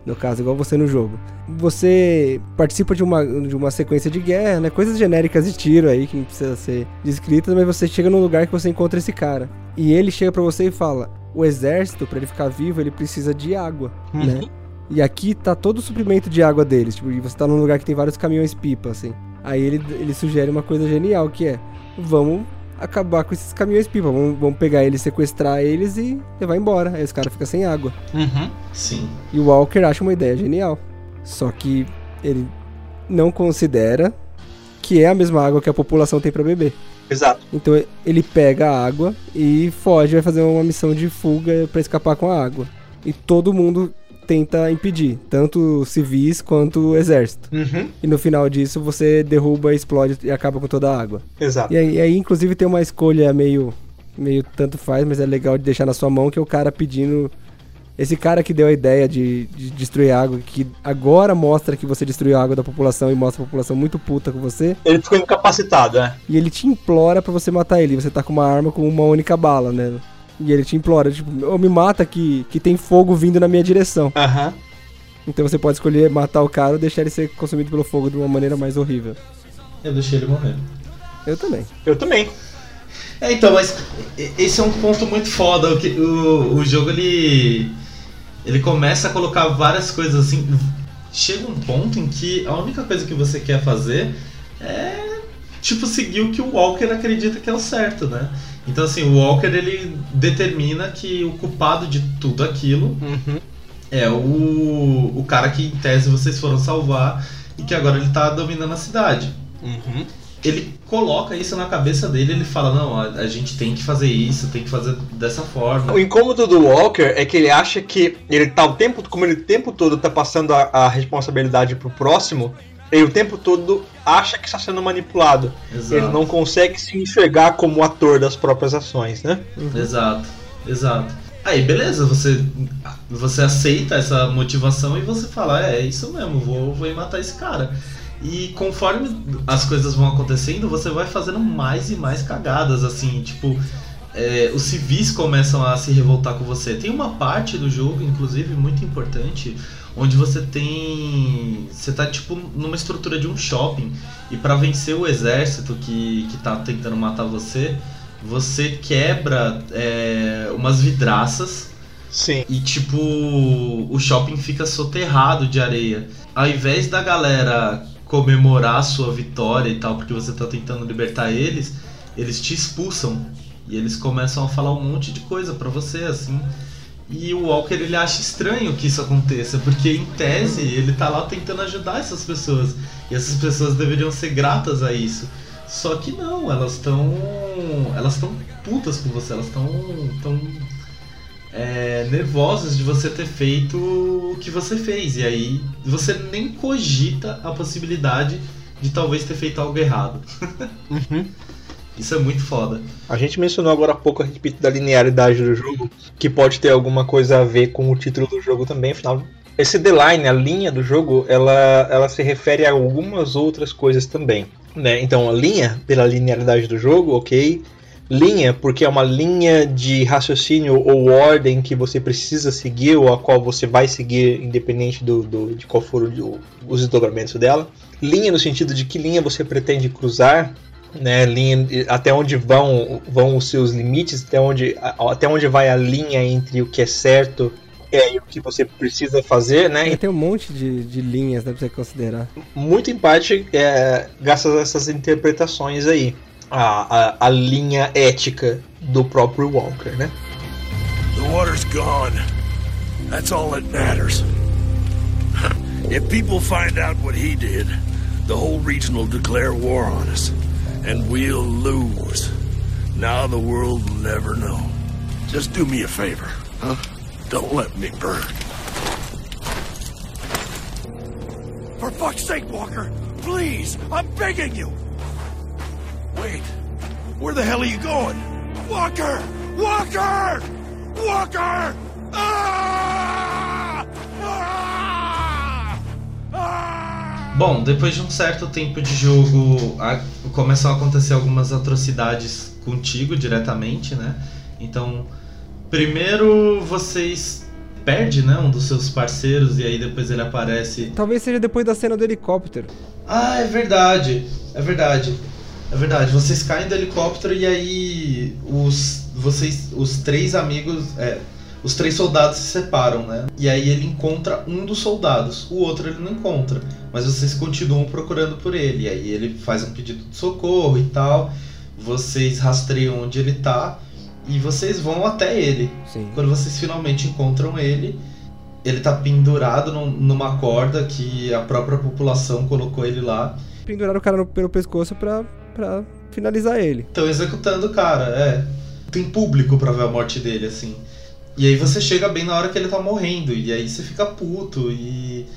No caso, igual você no jogo. Você participa de uma, de uma sequência de guerra, né? Coisas genéricas de tiro aí, que não precisa ser descritas, mas você chega num lugar que você encontra esse cara. E ele chega pra você e fala: o exército, pra ele ficar vivo, ele precisa de água, né? E aqui tá todo o suprimento de água deles. Tipo, e você tá num lugar que tem vários caminhões pipa, assim. Aí ele, ele sugere uma coisa genial, que é: vamos acabar com esses caminhões pipa. Vamos, vamos pegar eles, sequestrar eles e levar embora. Aí os caras ficam sem água. Sim. E o Walker acha uma ideia genial. Só que ele não considera que é a mesma água que a população tem pra beber. Exato. Então ele pega a água e foge, vai fazer uma missão de fuga pra escapar com a água. E todo mundo tenta impedir, tanto civis quanto o exército. Uhum. E no final disso você derruba, explode e acaba com toda a água. Exato. E aí, e aí, inclusive tem uma escolha meio meio tanto faz, mas é legal de deixar na sua mão que é o cara pedindo Esse cara que deu a ideia de, de destruir água, que agora mostra que você destruiu a água da população e mostra a população muito puta com você. Ele ficou incapacitado, né? E ele te implora pra você matar ele. Você tá com uma arma com uma única bala, né? E ele te implora, tipo, ou me mata que, que tem fogo vindo na minha direção. Aham. Então você pode escolher matar o cara ou deixar ele ser consumido pelo fogo de uma maneira mais horrível. Eu deixei ele morrer. Eu também. Eu também. É, então, mas esse é um ponto muito foda. O, o, o jogo ele. Ele começa a colocar várias coisas assim. Chega um ponto em que a única coisa que você quer fazer é. Tipo, seguir o que o Walker acredita que é o certo, né? Então, assim, o Walker ele determina que o culpado de tudo aquilo é o, o cara que, em tese, vocês foram salvar e que agora ele tá dominando a cidade Uhum. ele coloca isso na cabeça dele, ele fala, não, a, a gente tem que fazer isso, tem que fazer dessa forma. O incômodo do Walker é que ele acha que ele tá o tempo, como ele o tempo todo tá passando a, a responsabilidade pro próximo, ele o tempo todo acha que está sendo manipulado. Exato. Ele não consegue se enxergar como ator das próprias ações, né? Exato, exato. Aí, beleza, você, você aceita essa motivação e você fala, é, é isso mesmo, vou, vou ir matar esse cara. E conforme as coisas vão acontecendo, você vai fazendo mais e mais cagadas, assim, tipo, é, os civis começam a se revoltar com você. Tem uma parte do jogo, inclusive, muito importante, onde você tem. Você tá tipo numa estrutura de um shopping. E para vencer o exército que, que tá tentando matar você, você quebra é, umas vidraças. Sim. E tipo, o shopping fica soterrado de areia. Ao invés da galera comemorar a sua vitória e tal, porque você tá tentando libertar eles, eles te expulsam. E eles começam a falar um monte de coisa pra você, assim. E o Walker ele acha estranho que isso aconteça, porque em tese ele tá lá tentando ajudar essas pessoas. E essas pessoas deveriam ser gratas a isso. Só que não, elas estão. Elas estão putas com você, elas estão. tão é, nervosas de você ter feito o que você fez. E aí você nem cogita a possibilidade de talvez ter feito algo errado. Isso é muito foda. A gente mencionou agora há pouco a respeito da linearidade do jogo, que pode ter alguma coisa a ver com o título do jogo também, afinal. Esse The Line, a linha do jogo, ela, ela se refere a algumas outras coisas também. Né? Então, a linha, pela linearidade do jogo, ok. Linha, porque é uma linha de raciocínio ou ordem que você precisa seguir, ou a qual você vai seguir, independente do, do- de qual for o- os desdobramentos dela. Linha no sentido de que linha você pretende cruzar, né, linha, até onde vão, vão os seus limites, até onde, até onde vai a linha entre o que é certo é, e o que você precisa fazer, né? É, tem um monte de, de linhas, né, pra você considerar. muito em parte é, graças a essas interpretações aí. A, a, a linha ética do próprio Walker, né? The water's gone. That's all that matters. [laughs] If people find out what he did, the whole region will declare war on us. And we'll lose. Now the world will never know. Just do me a favor, huh? Don't let me burn. For fuck's sake, Walker! Please! I'm begging you! Wait. Where the hell are you going? Walker! Walker! Walker! Ah! Bom, depois de um certo tempo de jogo, a- começam a acontecer algumas atrocidades contigo diretamente, né? Então, primeiro vocês perdem, né, um dos seus parceiros e aí depois ele aparece. Talvez seja depois da cena do helicóptero. Ah, é verdade. É verdade. É verdade. Vocês caem do helicóptero e aí os vocês os três amigos, é, os três soldados se separam, né? E aí ele encontra um dos soldados, o outro ele não encontra, mas vocês continuam procurando por ele. E aí ele faz um pedido de socorro e tal. Vocês rastreiam onde ele tá e vocês vão até ele. Sim. Quando vocês finalmente encontram ele, ele tá pendurado num- numa corda que a própria população colocou ele lá. Penduraram o cara no- pelo pescoço pra, pra finalizar ele. Estão executando o cara, é. Tem público pra ver a morte dele, assim. E aí você chega bem na hora que ele tá morrendo, e aí você fica puto e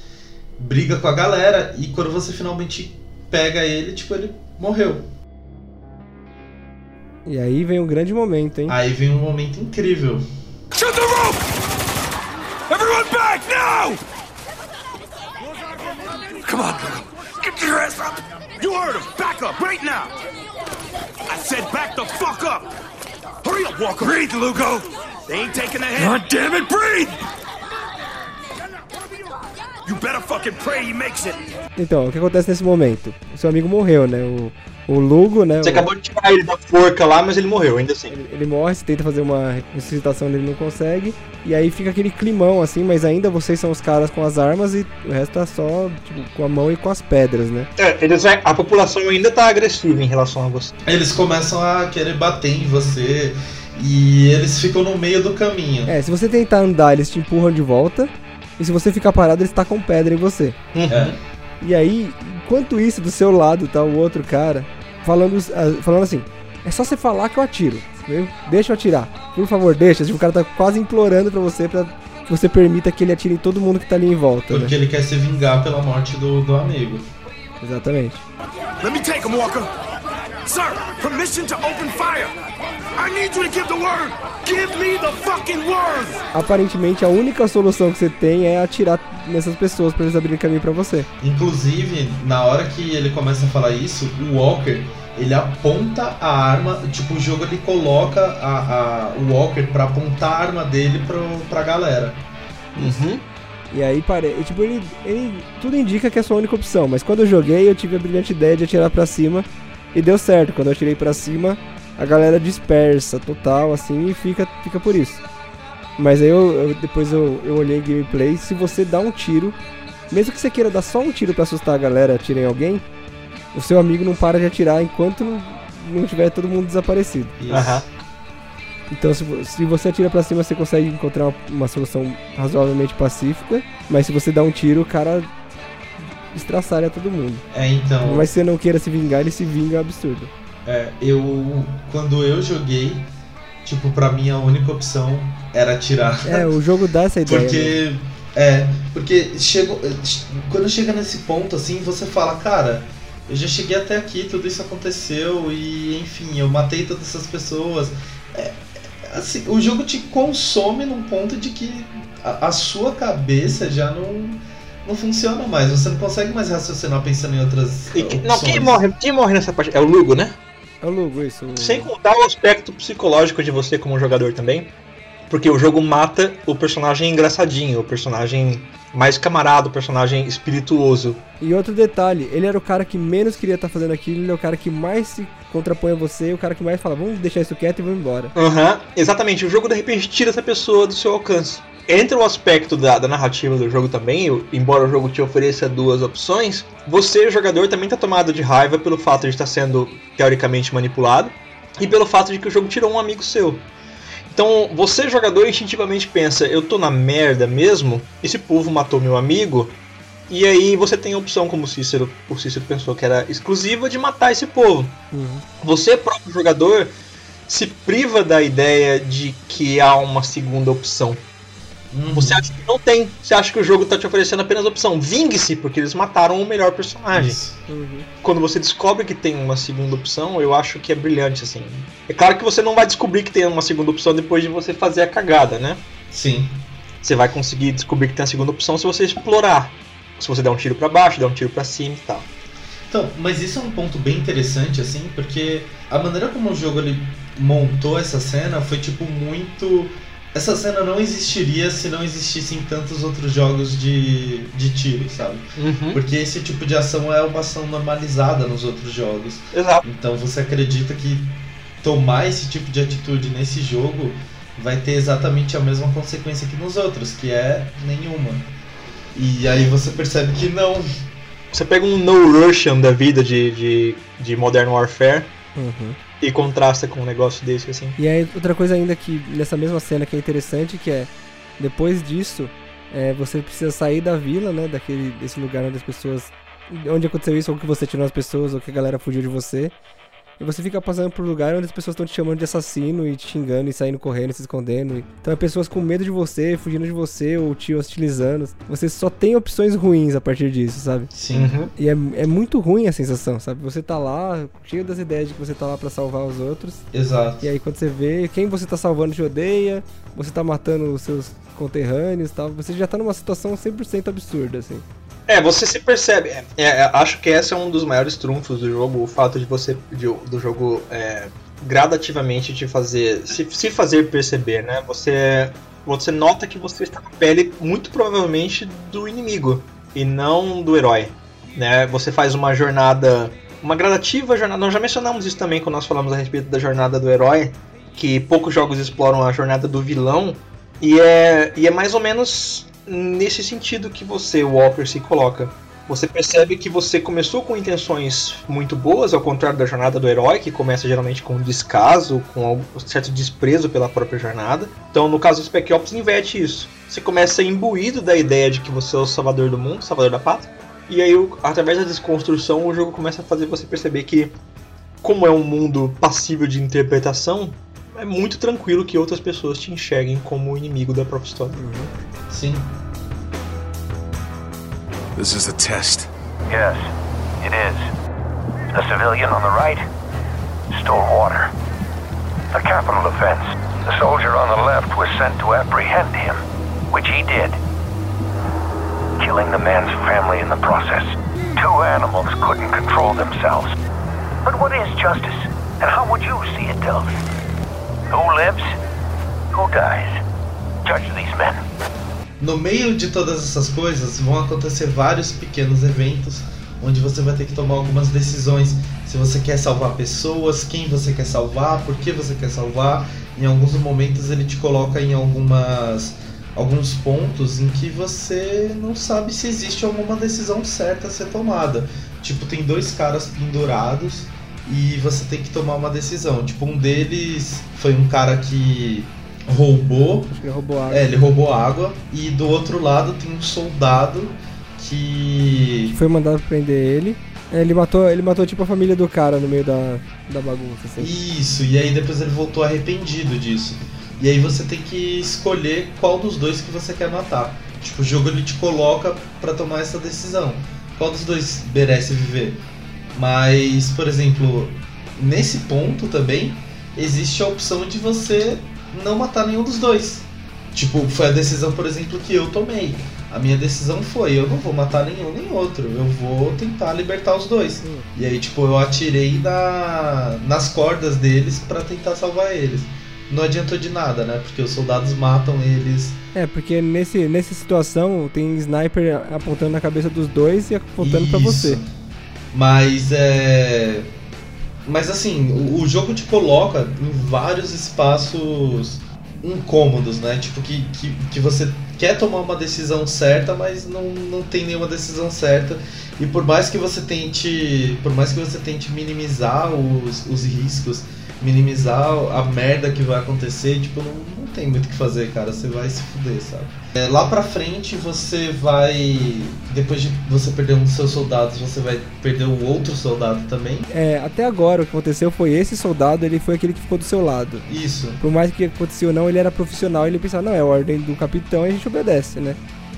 briga com a galera, e quando você finalmente pega ele, tipo, ele morreu. E aí vem um grande momento, hein? Aí vem um momento incrível. Shoot the roof! Everyone back now! Come on, Lugo. Get your ass up! You heard him. Back up right now. I said back the fuck up. Hurry up, Walker. Breathe, Lugo! They ain't taking the hit. God damn it, breathe! You better fucking pray he makes it. Então, o que acontece nesse momento? O seu amigo morreu, né? O, o Lugo, né? Você o- acabou de tirar ele da forca lá, mas ele morreu, ainda assim. Ele morre, você tenta fazer uma ressuscitação ele não consegue. E aí fica aquele climão assim, mas ainda vocês são os caras com as armas e o resto tá só tipo, com a mão e com as pedras, né? É, eles, a população ainda tá agressiva em relação a você. Eles começam a querer bater em você e eles ficam no meio do caminho. É, se você tentar andar, eles te empurram de volta. E se você ficar parado, eles tacam pedra em você. É. E aí, enquanto isso, do seu lado tá o outro cara falando, ah, falando assim: é só você falar que eu atiro, viu? Deixa eu atirar. Por favor, deixa. Tipo, o cara tá quase implorando pra você pra que você permita que ele atire em todo mundo que tá ali em volta. Porque Né? ele quer se vingar pela morte do, do amigo. Exatamente. Let me take him, Walker. Sir, permission to open fire. I need you to give the word. Give me the fucking word. Aparentemente, a única solução que você tem é atirar nessas pessoas pra eles abrirem caminho pra você. Inclusive, na hora que ele começa a falar isso, o Walker ele aponta a arma, tipo, o jogo ele coloca a, a- o Walker pra apontar a arma dele pro, pra galera. Uhum. E aí, pare... e, tipo, ele, ele. Tudo indica que é a sua única opção, mas quando eu joguei, eu tive a brilhante ideia de atirar pra cima e deu certo. Quando eu atirei pra cima, a galera dispersa total, assim, e fica, fica por isso. Mas aí eu, eu- depois eu, eu olhei gameplay, se você dá um tiro, mesmo que você queira dar só um tiro pra assustar a galera, atira em alguém, o seu amigo não para de atirar enquanto não, não tiver todo mundo desaparecido. Aham. Então, se, se você atira pra cima, você consegue encontrar uma, uma solução razoavelmente pacífica. Mas se você dá um tiro, o cara estraçalha todo mundo. É, então. Mas se você não queira se vingar, ele se vinga absurdo. É, eu. Quando eu joguei, tipo, pra mim a única opção era atirar. É, o jogo dá essa ideia. né? Porque. É, porque chega, quando chega nesse ponto assim, você fala, cara, eu já cheguei até aqui, tudo isso aconteceu e enfim, eu matei todas essas pessoas. É, assim, o jogo te consome num ponto de que a, a sua cabeça já não, não funciona mais. Você não consegue mais raciocinar pensando em outras. E que- não, quem morre, quem morre nessa parte? É o Lugo, né? É o Lugo, isso. o- Sem contar o aspecto psicológico de você como jogador também. Porque o jogo mata o personagem engraçadinho, o personagem mais camarada, o personagem espirituoso. E outro detalhe, ele era o cara que menos queria estar fazendo aquilo, ele é o cara que mais se contrapõe a você, o cara que mais fala, vamos deixar isso quieto e vamos embora. Aham, exatamente. O jogo de repente tira essa pessoa do seu alcance. Entra o aspecto da, da narrativa do jogo também, embora o jogo te ofereça duas opções, você, jogador, também está tomado de raiva pelo fato de estar sendo teoricamente manipulado e pelo fato de que o jogo tirou um amigo seu. Então, você, jogador, instintivamente pensa: eu tô na merda mesmo? Esse povo matou meu amigo? E aí você tem a opção, como Cícero, o Cícero pensou que era exclusiva, de matar esse povo. Você, próprio jogador, se priva da ideia de que há uma segunda opção. Você acha que não tem. Você acha que o jogo tá te oferecendo apenas a opção. Vingue-se, porque eles mataram o melhor personagem. Quando você descobre que tem uma segunda opção, eu acho que é brilhante, assim. É claro que você não vai descobrir que tem uma segunda opção depois de você fazer a cagada, né? Sim. Você vai conseguir descobrir que tem a segunda opção se você explorar. Se você der um tiro pra baixo, der um tiro pra cima e tal. Então, mas isso é um ponto bem interessante, assim, porque a maneira como o jogo ele montou essa cena foi tipo muito. Essa cena não existiria se não existissem tantos outros jogos de, de tiro, sabe? Uhum. Porque esse tipo de ação é uma ação normalizada nos outros jogos. Exato. Então você acredita que tomar esse tipo de atitude nesse jogo vai ter exatamente a mesma consequência que nos outros, que é nenhuma. E aí você percebe que não. Você pega um No Russian da vida de, de, de Modern Warfare Uhum. e contrasta com um negócio desse, assim. E aí, outra coisa ainda que nessa mesma cena que é interessante, que é depois disso, é, você precisa sair da vila, né? Daquele, desse lugar onde as pessoas. Onde aconteceu isso, ou que você tirou as pessoas, ou que a galera fugiu de você. E você fica passando por um lugar onde as pessoas estão te chamando de assassino e te xingando e saindo correndo, se escondendo. Então é pessoas com medo de você, fugindo de você ou te hostilizando. Você só tem opções ruins a partir disso, sabe? Sim. Uhum. E é, é muito ruim a sensação, sabe? Você tá lá, cheio das ideias de que você tá lá pra salvar os outros. Exato. E aí quando você vê quem você tá salvando te odeia, você tá matando os seus conterrâneos e tal, você já tá numa situação 100% absurda, assim. É, você se percebe. É, é, acho que esse é um dos maiores trunfos do jogo, o fato de você de- do jogo é, gradativamente te fazer se, se fazer perceber, né? Você você nota que você está na pele muito provavelmente do inimigo e não do herói, né? Você faz uma jornada, uma gradativa jornada. Nós já mencionamos isso também quando nós falamos a respeito da jornada do herói, que poucos jogos exploram a jornada do vilão e é, e é mais ou menos nesse sentido que você, Walker, se coloca. Você percebe que você começou com intenções muito boas, ao contrário da jornada do herói, que começa geralmente com um descaso, com algum certo desprezo pela própria jornada. Então, no caso do Spec Ops, inverte isso. Você começa imbuído da ideia de que você é o salvador do mundo, salvador da pátria. E aí, através da desconstrução, o jogo começa a fazer você perceber que, como é um mundo passível de interpretação, é muito tranquilo que outras pessoas te enxerguem como inimigo da própria história. Sim. This is a test. Yes, it is. The civilian on the right stole water. A capital offense. The soldier on the left was sent to apprehend him, which he did. Killing the man's family in the process. Two animals couldn't control themselves. But what is justice? And how would you see it, Delvin? Who lives? Who dies? Judge these men. No meio de todas essas coisas vão acontecer vários pequenos eventos onde você vai ter que tomar algumas decisões. Se você quer salvar pessoas, quem você quer salvar, por que você quer salvar. Em alguns momentos ele te coloca em algumas alguns pontos em que você não sabe se existe alguma decisão certa a ser tomada. Tipo, tem dois caras pendurados e você tem que tomar uma decisão. Tipo, um deles foi um cara que roubou ele roubou água. é, ele roubou água e do outro lado tem um soldado que. Foi mandado prender ele. É, Ele matou, ele matou tipo a família do cara no meio da, da bagunça, assim. Isso, e aí depois ele voltou arrependido disso. E aí você tem que escolher qual dos dois que você quer matar. Tipo, o jogo ele te coloca pra tomar essa decisão. Qual dos dois merece viver? Mas, por exemplo, nesse ponto também existe a opção de você não matar nenhum dos dois. Tipo, foi a decisão, por exemplo, que eu tomei. A minha decisão foi, eu não vou matar nenhum nem outro, eu vou tentar libertar os dois. E aí, tipo, eu atirei na, nas cordas deles pra tentar salvar eles. Não adiantou de nada, né? Porque os soldados matam eles. É, porque nesse, nessa situação tem sniper apontando na cabeça dos dois e apontando pra Isso. você. Mas é. Mas assim, o, jogo te coloca em vários espaços incômodos, né? Tipo, que, que, que você quer tomar uma decisão certa, mas não, não tem nenhuma decisão certa. E por mais que você tente. Por mais que você tente minimizar os, os riscos, minimizar a merda que vai acontecer, tipo, não, não tem muito o que fazer, cara. Você vai se fuder, sabe? É, lá pra frente você vai. Depois de você perder um dos seus soldados, você vai perder o outro soldado também. É, até agora o que aconteceu foi esse soldado, ele foi aquele que ficou do seu lado. Isso. Por mais que aconteceu ou não, ele era profissional e ele pensava, não, é a ordem do capitão e a gente obedece, né?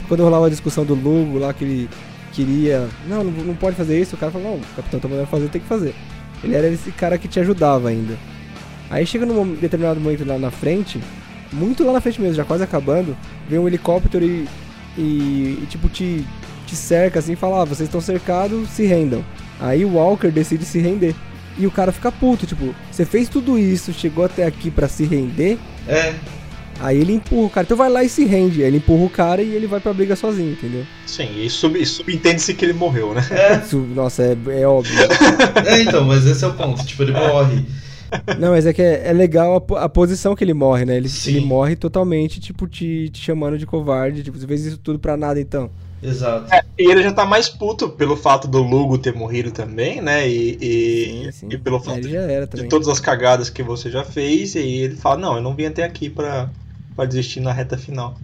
Quando rolava a discussão do Lugo lá, que ele queria, não, não, não pode fazer isso, o cara falou, não, o capitão tá mandando fazer, tem que fazer. Ele era esse cara que te ajudava ainda. Aí chega num determinado momento lá na frente, muito lá na frente mesmo, já quase acabando, vem um helicóptero e, e, e, tipo te, te cerca assim e fala, ah, vocês estão cercados, se rendam. Aí o Walker decide se render. E o cara fica puto, tipo, você fez tudo isso, chegou até aqui pra se render, É, aí ele empurra o cara, então vai lá e se rende. Aí ele empurra o cara e ele vai pra briga sozinho, entendeu? Sim, e sub- subentende-se que ele morreu, né? [laughs] Isso, nossa, é, é óbvio. é, então, mas esse é o ponto. Tipo, ele morre. Não, mas é que é, é legal a, a posição que ele morre, né? Ele, Sim. ele morre totalmente, tipo, te, te chamando de covarde. Tipo, você fez isso tudo pra nada, então. Exato. É, e ele já tá mais puto pelo fato do Lugo ter morrido também, né? E, e, e pelo É, fato ele já era de também. todas as cagadas que você já fez. E ele fala, não, eu não vim até aqui pra, pra desistir na reta final.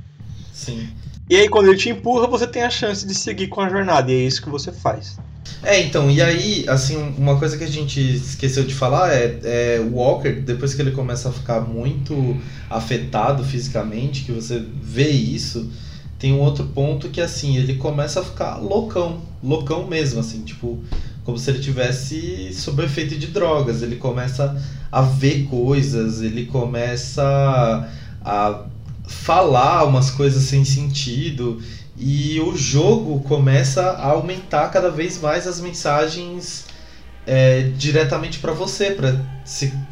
Sim. E aí quando ele te empurra, você tem a chance de seguir com a jornada. E é isso que você faz. É, então, e aí, assim, uma coisa que a gente esqueceu de falar é, é o Walker, depois que ele começa a ficar muito afetado fisicamente, que você vê isso, tem um outro ponto que, assim, ele começa a ficar loucão, loucão mesmo, assim, tipo, como se ele tivesse sob efeito de drogas. Ele começa a ver coisas, ele começa a falar umas coisas sem sentido e o jogo começa a aumentar cada vez mais as mensagens é, diretamente para você, para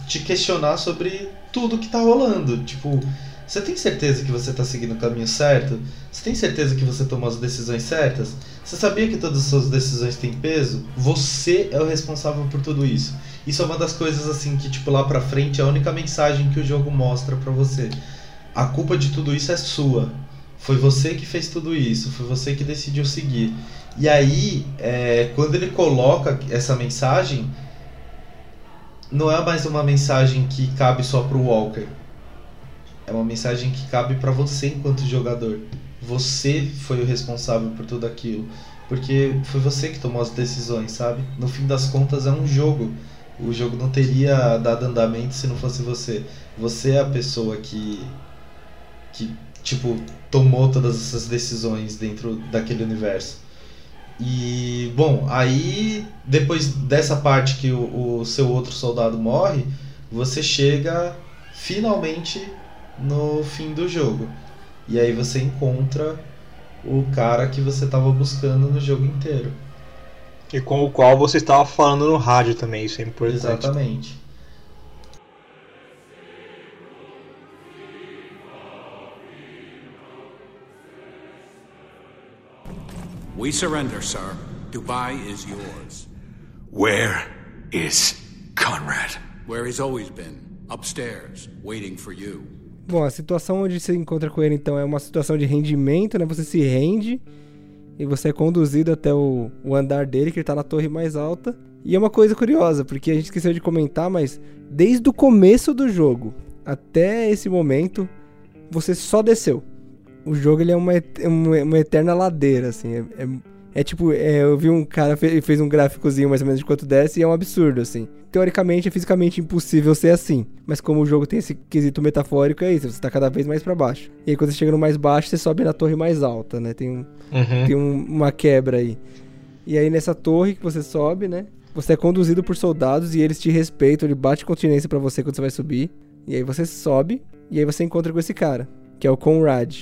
te questionar sobre tudo que tá rolando. Tipo, você tem certeza que você tá seguindo o caminho certo? Você tem certeza que você tomou as decisões certas? Você sabia que todas as suas decisões têm peso? Você é o responsável por tudo isso. Isso é uma das coisas assim que tipo lá para frente é a única mensagem que o jogo mostra para você. A culpa de tudo isso é sua. Foi você que fez tudo isso, foi você que decidiu seguir. E aí, é, quando ele coloca essa mensagem, não é mais uma mensagem que cabe só pro Walker. É uma mensagem que cabe para você enquanto jogador. Você foi o responsável por tudo aquilo. Porque foi você que tomou as decisões, sabe? No fim das contas é um jogo. O jogo não teria dado andamento se não fosse você. Você é a pessoa que. Que tipo, tomou todas essas decisões dentro daquele universo. E, bom, aí depois dessa parte que o, o seu outro soldado morre, você chega finalmente no fim do jogo. E aí você encontra o cara que você estava buscando no jogo inteiro. E com o qual você estava falando no rádio também, isso é importante. Exatamente. We surrender, sir. Dubai is yours. Where is Conrad? Where he's always been, upstairs, waiting for you. Bom, a situação onde você encontra com ele então é uma situação de rendimento, né? Você se rende e você é conduzido até o, o andar dele, que ele tá na torre mais alta. E é uma coisa curiosa, porque a gente esqueceu de comentar, mas desde o começo do jogo até esse momento, você só desceu o jogo ele é uma, uma, uma eterna ladeira, assim. É, é, é tipo, é, eu vi um cara fez, fez um gráficozinho mais ou menos de quanto desce e é um absurdo, assim. Teoricamente é fisicamente impossível ser assim. Mas como o jogo tem esse quesito metafórico, é isso, você tá cada vez mais para baixo. E aí quando você chega no mais baixo, você sobe na torre mais alta, né? Tem, um, uhum. tem um, uma quebra aí. E aí nessa torre que você sobe, né? Você é conduzido por soldados e eles te respeitam, ele bate continência para você quando você vai subir. E aí você sobe e aí você encontra com esse cara, que é o Conrad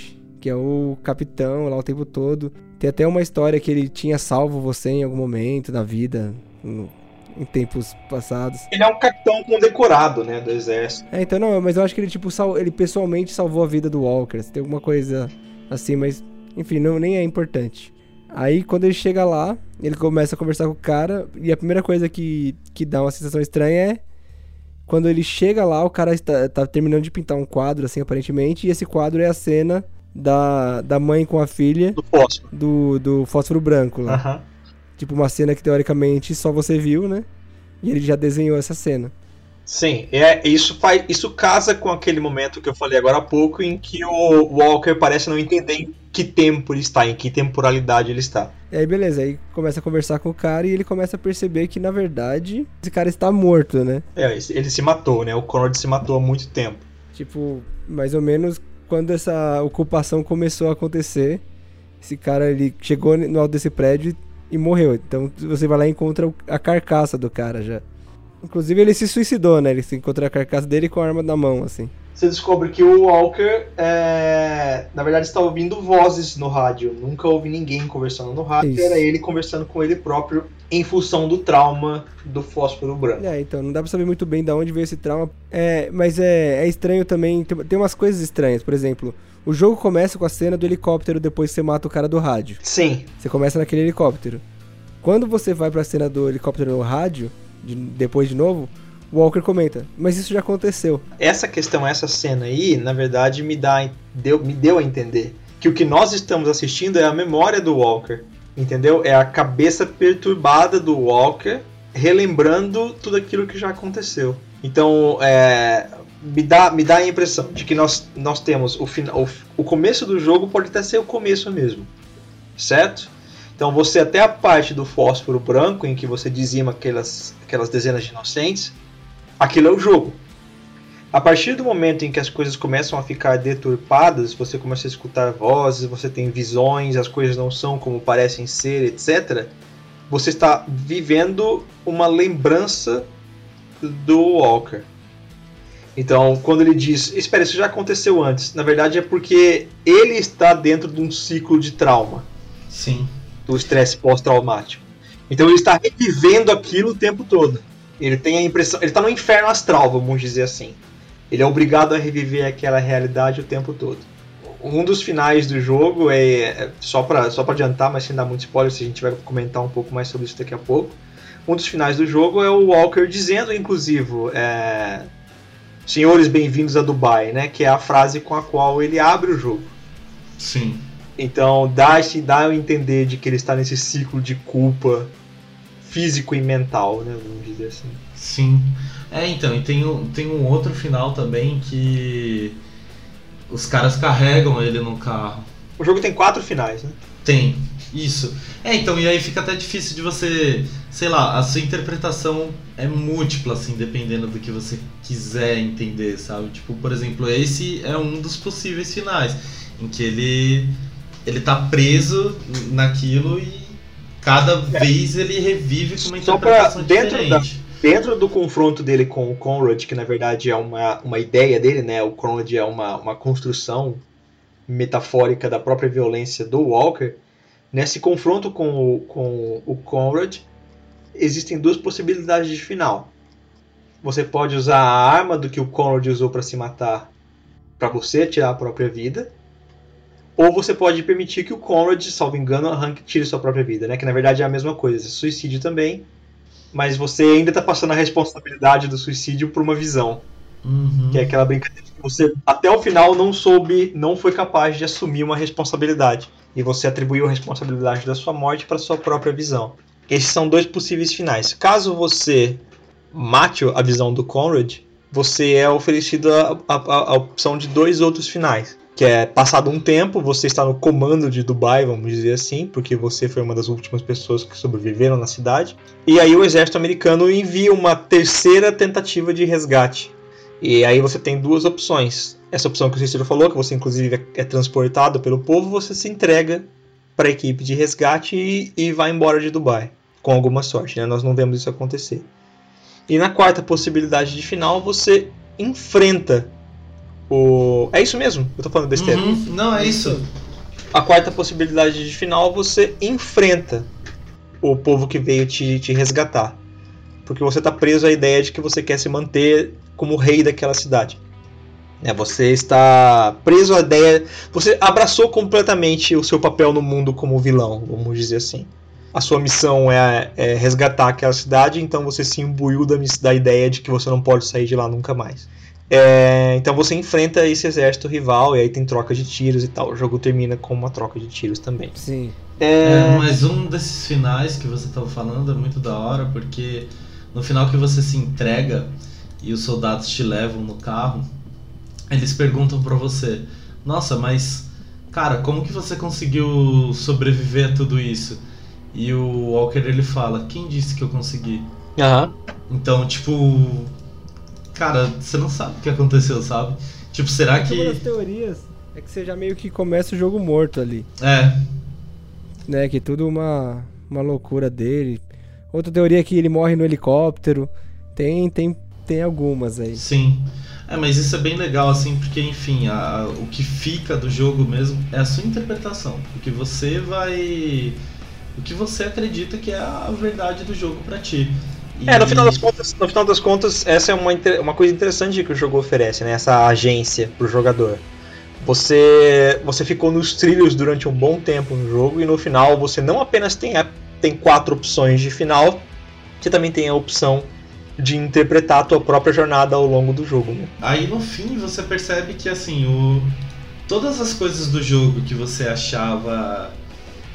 que é o capitão lá o tempo todo. Tem até uma história que ele tinha salvo você em algum momento na vida, no, em tempos passados. Ele é um capitão condecorado, né, do exército. É, então não, mas eu acho que ele tipo sal, ele pessoalmente salvou a vida do Walker. Tem alguma coisa assim, mas enfim, não nem é importante. Aí quando ele chega lá, ele começa a conversar com o cara e a primeira coisa que que dá uma sensação estranha é quando ele chega lá, o cara está, tá terminando de pintar um quadro, assim, aparentemente, e esse quadro é a cena da, da mãe com a filha. Do fósforo. Do, do fósforo branco lá. Uhum. Tipo, uma cena que teoricamente só você viu, né? E ele já desenhou essa cena. Sim, é, isso, faz, isso casa com aquele momento que eu falei agora há pouco, em que o Walker parece não entender em que tempo ele está, em que temporalidade ele está. E aí, beleza, aí começa a conversar com o cara e ele começa a perceber que, na verdade, esse cara está morto, né? É, ele se matou, né? O Conrad se matou há muito tempo. Tipo, mais ou menos quando essa ocupação começou a acontecer, esse cara ele chegou no alto desse prédio e morreu. Então você vai lá e encontra a carcaça do cara já. Inclusive ele se suicidou, né? Ele se encontra a carcaça dele com a arma na mão, assim você descobre que o Walker, é, na verdade, está ouvindo vozes no rádio. Nunca ouvi ninguém conversando no rádio. Isso. Era ele conversando com ele próprio em função do trauma do fósforo branco. É, então, não dá pra saber muito bem de onde veio esse trauma. É, mas é, é estranho também. Tem, tem umas coisas estranhas. Por exemplo, o jogo começa com a cena do helicóptero depois que você mata o cara do rádio. Sim. Você começa naquele helicóptero. Quando você vai pra cena do helicóptero no rádio, de, depois de novo, Walker comenta, mas isso já aconteceu. Essa questão, essa cena aí, na verdade, me, dá, deu, me deu a entender que o que nós estamos assistindo é a memória do Walker, entendeu? É a cabeça perturbada do Walker relembrando tudo aquilo que já aconteceu. Então, é, me, dá, me dá a impressão de que nós, nós temos o, final, o, o começo do jogo pode até ser o começo mesmo, certo? Então você até a parte do fósforo branco em que você dizima aquelas, aquelas dezenas de inocentes, aquilo é o jogo. A partir do momento em que as coisas começam a ficar deturpadas, você começa a escutar vozes, você tem visões, as coisas não são como parecem ser, etc. Você está vivendo uma lembrança do Walker. Então, quando ele diz, espera, isso já aconteceu antes, na verdade é porque ele está dentro de um ciclo de trauma. Sim. Do estresse pós-traumático. Então ele está revivendo aquilo o tempo todo. Ele tem a impressão. Ele está no inferno astral, vamos dizer assim. Ele é obrigado a reviver aquela realidade o tempo todo. Um dos finais do jogo é. é só para só pra adiantar, mas sem dar muito spoiler, se a gente vai comentar um pouco mais sobre isso daqui a pouco. Um dos finais do jogo é o Walker dizendo, inclusive, é, Senhores, bem-vindos a Dubai, né? Que é a frase com a qual ele abre o jogo. Sim. Então dá, dá a entender de que ele está nesse ciclo de culpa físico e mental, né? Vamos dizer assim. Sim. É, então, e tem um, tem um outro final também que os caras carregam ele no carro. O jogo tem quatro finais, né? Tem, isso. É, então, e aí fica até difícil de você, sei lá, a sua interpretação é múltipla, assim, dependendo do que você quiser entender, sabe? Tipo, por exemplo, esse é um dos possíveis finais, em que ele, ele tá preso naquilo e cada é. vez ele revive com uma interpretação pra, dentro diferente. Da dentro do confronto dele com o Conrad, que na verdade é uma, uma ideia dele, né? O Conrad é uma, uma construção metafórica da própria violência do Walker. Nesse confronto com o, com o Conrad, existem duas possibilidades de final. Você pode usar a arma do que o Conrad usou para se matar para você tirar a própria vida. Ou você pode permitir que o Conrad, salvo engano, arranque tire sua própria vida, né? Que na verdade é a mesma coisa, suicídio também mas você ainda está passando a responsabilidade do suicídio por uma visão. Uhum. Que é aquela brincadeira que você, até o final, não soube, não foi capaz de assumir uma responsabilidade. E você atribuiu a responsabilidade da sua morte para sua própria visão. Esses são dois possíveis finais. Caso você mate a visão do Conrad, você é oferecido a, a, a opção de dois outros finais que é passado um tempo, você está no comando de Dubai, vamos dizer assim, porque você foi uma das últimas pessoas que sobreviveram na cidade. E aí o exército americano envia uma terceira tentativa de resgate. E aí você tem duas opções. Essa opção que o Cícero falou, que você inclusive é, transportado pelo povo, você se entrega para a equipe de resgate e, e vai embora de Dubai, com alguma sorte. Né? Nós não vemos isso acontecer. E na quarta possibilidade de final, você enfrenta o... É isso mesmo? Eu tô falando besteira. Uhum. Não, é isso. A quarta possibilidade de final, você enfrenta o povo que veio te, te resgatar. Porque você está preso à ideia de que você quer se manter como rei daquela cidade. É, você está preso à ideia. Você abraçou completamente o seu papel no mundo como vilão, vamos dizer assim. A sua missão é, é resgatar aquela cidade, então você se imbuiu da, da ideia de que você não pode sair de lá nunca mais. É, então você enfrenta esse exército rival e aí tem troca de tiros e tal. O jogo termina com uma troca de tiros também. Sim. É... é mas um desses finais que você estava falando é muito da hora porque no final que você se entrega e os soldados te levam no carro, eles perguntam para você: "Nossa, mas cara, como que você conseguiu sobreviver a tudo isso?" E o Walker ele fala: "Quem disse que eu consegui?" Aham. Então, tipo, cara, você não sabe o que aconteceu, sabe? Tipo, será que. Uma das teorias é que você já meio que começa o jogo morto ali. É. Né, que tudo uma, uma loucura dele. Outra teoria é que ele morre no helicóptero. Tem, tem, tem algumas aí. Sim. É, mas isso é bem legal, assim, porque, enfim, a, o que fica do jogo mesmo é a sua interpretação. O que você vai. O que você acredita que é a verdade do jogo para ti. É, no final das contas, no final das contas, essa é uma, uma coisa interessante que o jogo oferece, né? Essa agência pro jogador. Você você ficou nos trilhos durante um bom tempo no jogo e no final você não apenas tem, a, tem quatro opções de final, você também tem a opção de interpretar a tua própria jornada ao longo do jogo. Né? Aí no fim você percebe que assim, o todas as coisas do jogo que você achava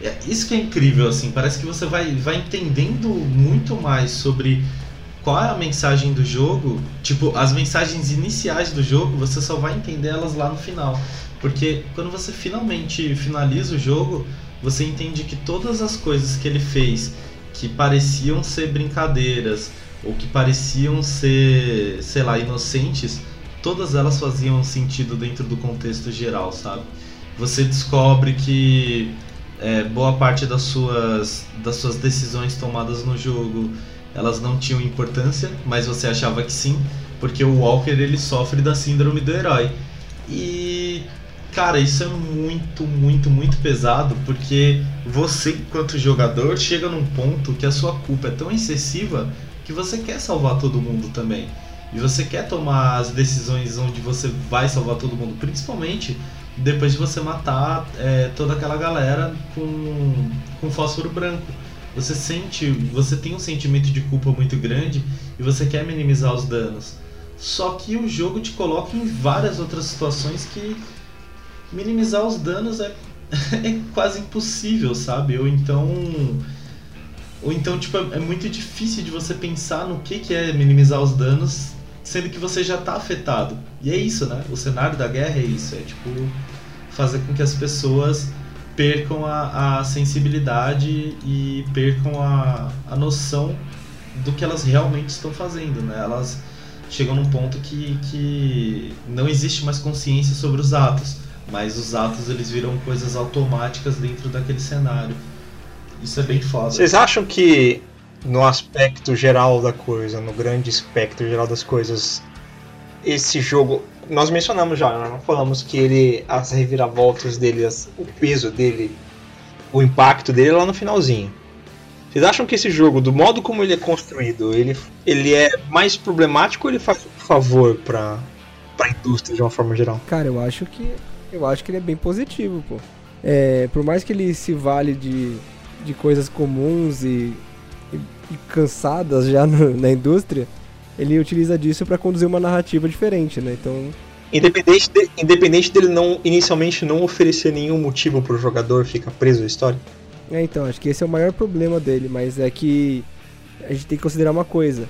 é, isso que é incrível, assim, parece que você vai, vai entendendo muito mais sobre qual é a mensagem do jogo. Tipo, as mensagens iniciais do jogo, você só vai entender elas lá no final. Porque quando você finalmente finaliza o jogo, você entende que todas as coisas que ele fez que pareciam ser brincadeiras ou que pareciam ser, sei lá, inocentes, todas elas faziam sentido dentro do contexto geral, sabe? Você descobre que é, boa parte das suas, das suas decisões tomadas no jogo elas não tinham importância, mas você achava que sim, porque o Walker ele sofre da síndrome do herói. E cara, isso é muito, muito, muito pesado, porque você, enquanto jogador, chega num ponto que a sua culpa é tão excessiva que você quer salvar todo mundo também. E você quer tomar as decisões onde você vai salvar todo mundo, principalmente depois de você matar é, toda aquela galera com, com fósforo branco. Você sente, você tem um sentimento de culpa muito grande e você quer minimizar os danos. Só que o jogo te coloca em várias outras situações que minimizar os danos é, [laughs] é quase impossível, sabe? Ou então ou então tipo é muito difícil de você pensar no que que é minimizar os danos sendo que você já está afetado. E é isso, né? O cenário da guerra é isso, é tipo fazer com que as pessoas percam a, a sensibilidade e percam a, a noção do que elas realmente estão fazendo, né? Elas chegam num ponto que, que não existe mais consciência sobre os atos, mas os atos eles viram coisas automáticas dentro daquele cenário. Isso é bem foda. Vocês acham que no aspecto geral da coisa, no grande espectro geral das coisas, esse jogo. Nós mencionamos já, nós falamos que ele. As reviravoltas dele, as, o peso dele, o impacto dele é lá no finalzinho. Vocês acham que esse jogo, do modo como ele é construído, ele, ele é mais problemático ou ele faz favor pra, pra indústria de uma forma geral? Cara, eu acho que. Eu acho que ele é bem positivo, pô. É, por mais que ele se vale de, de coisas comuns e, e, cansadas já no, [laughs] na indústria, ele utiliza disso para conduzir uma narrativa diferente, né? Então. Independente, de, independente dele não inicialmente não oferecer nenhum motivo para o jogador ficar preso à história. É, então, acho que esse é o maior problema dele, mas é que a gente tem que considerar uma coisa.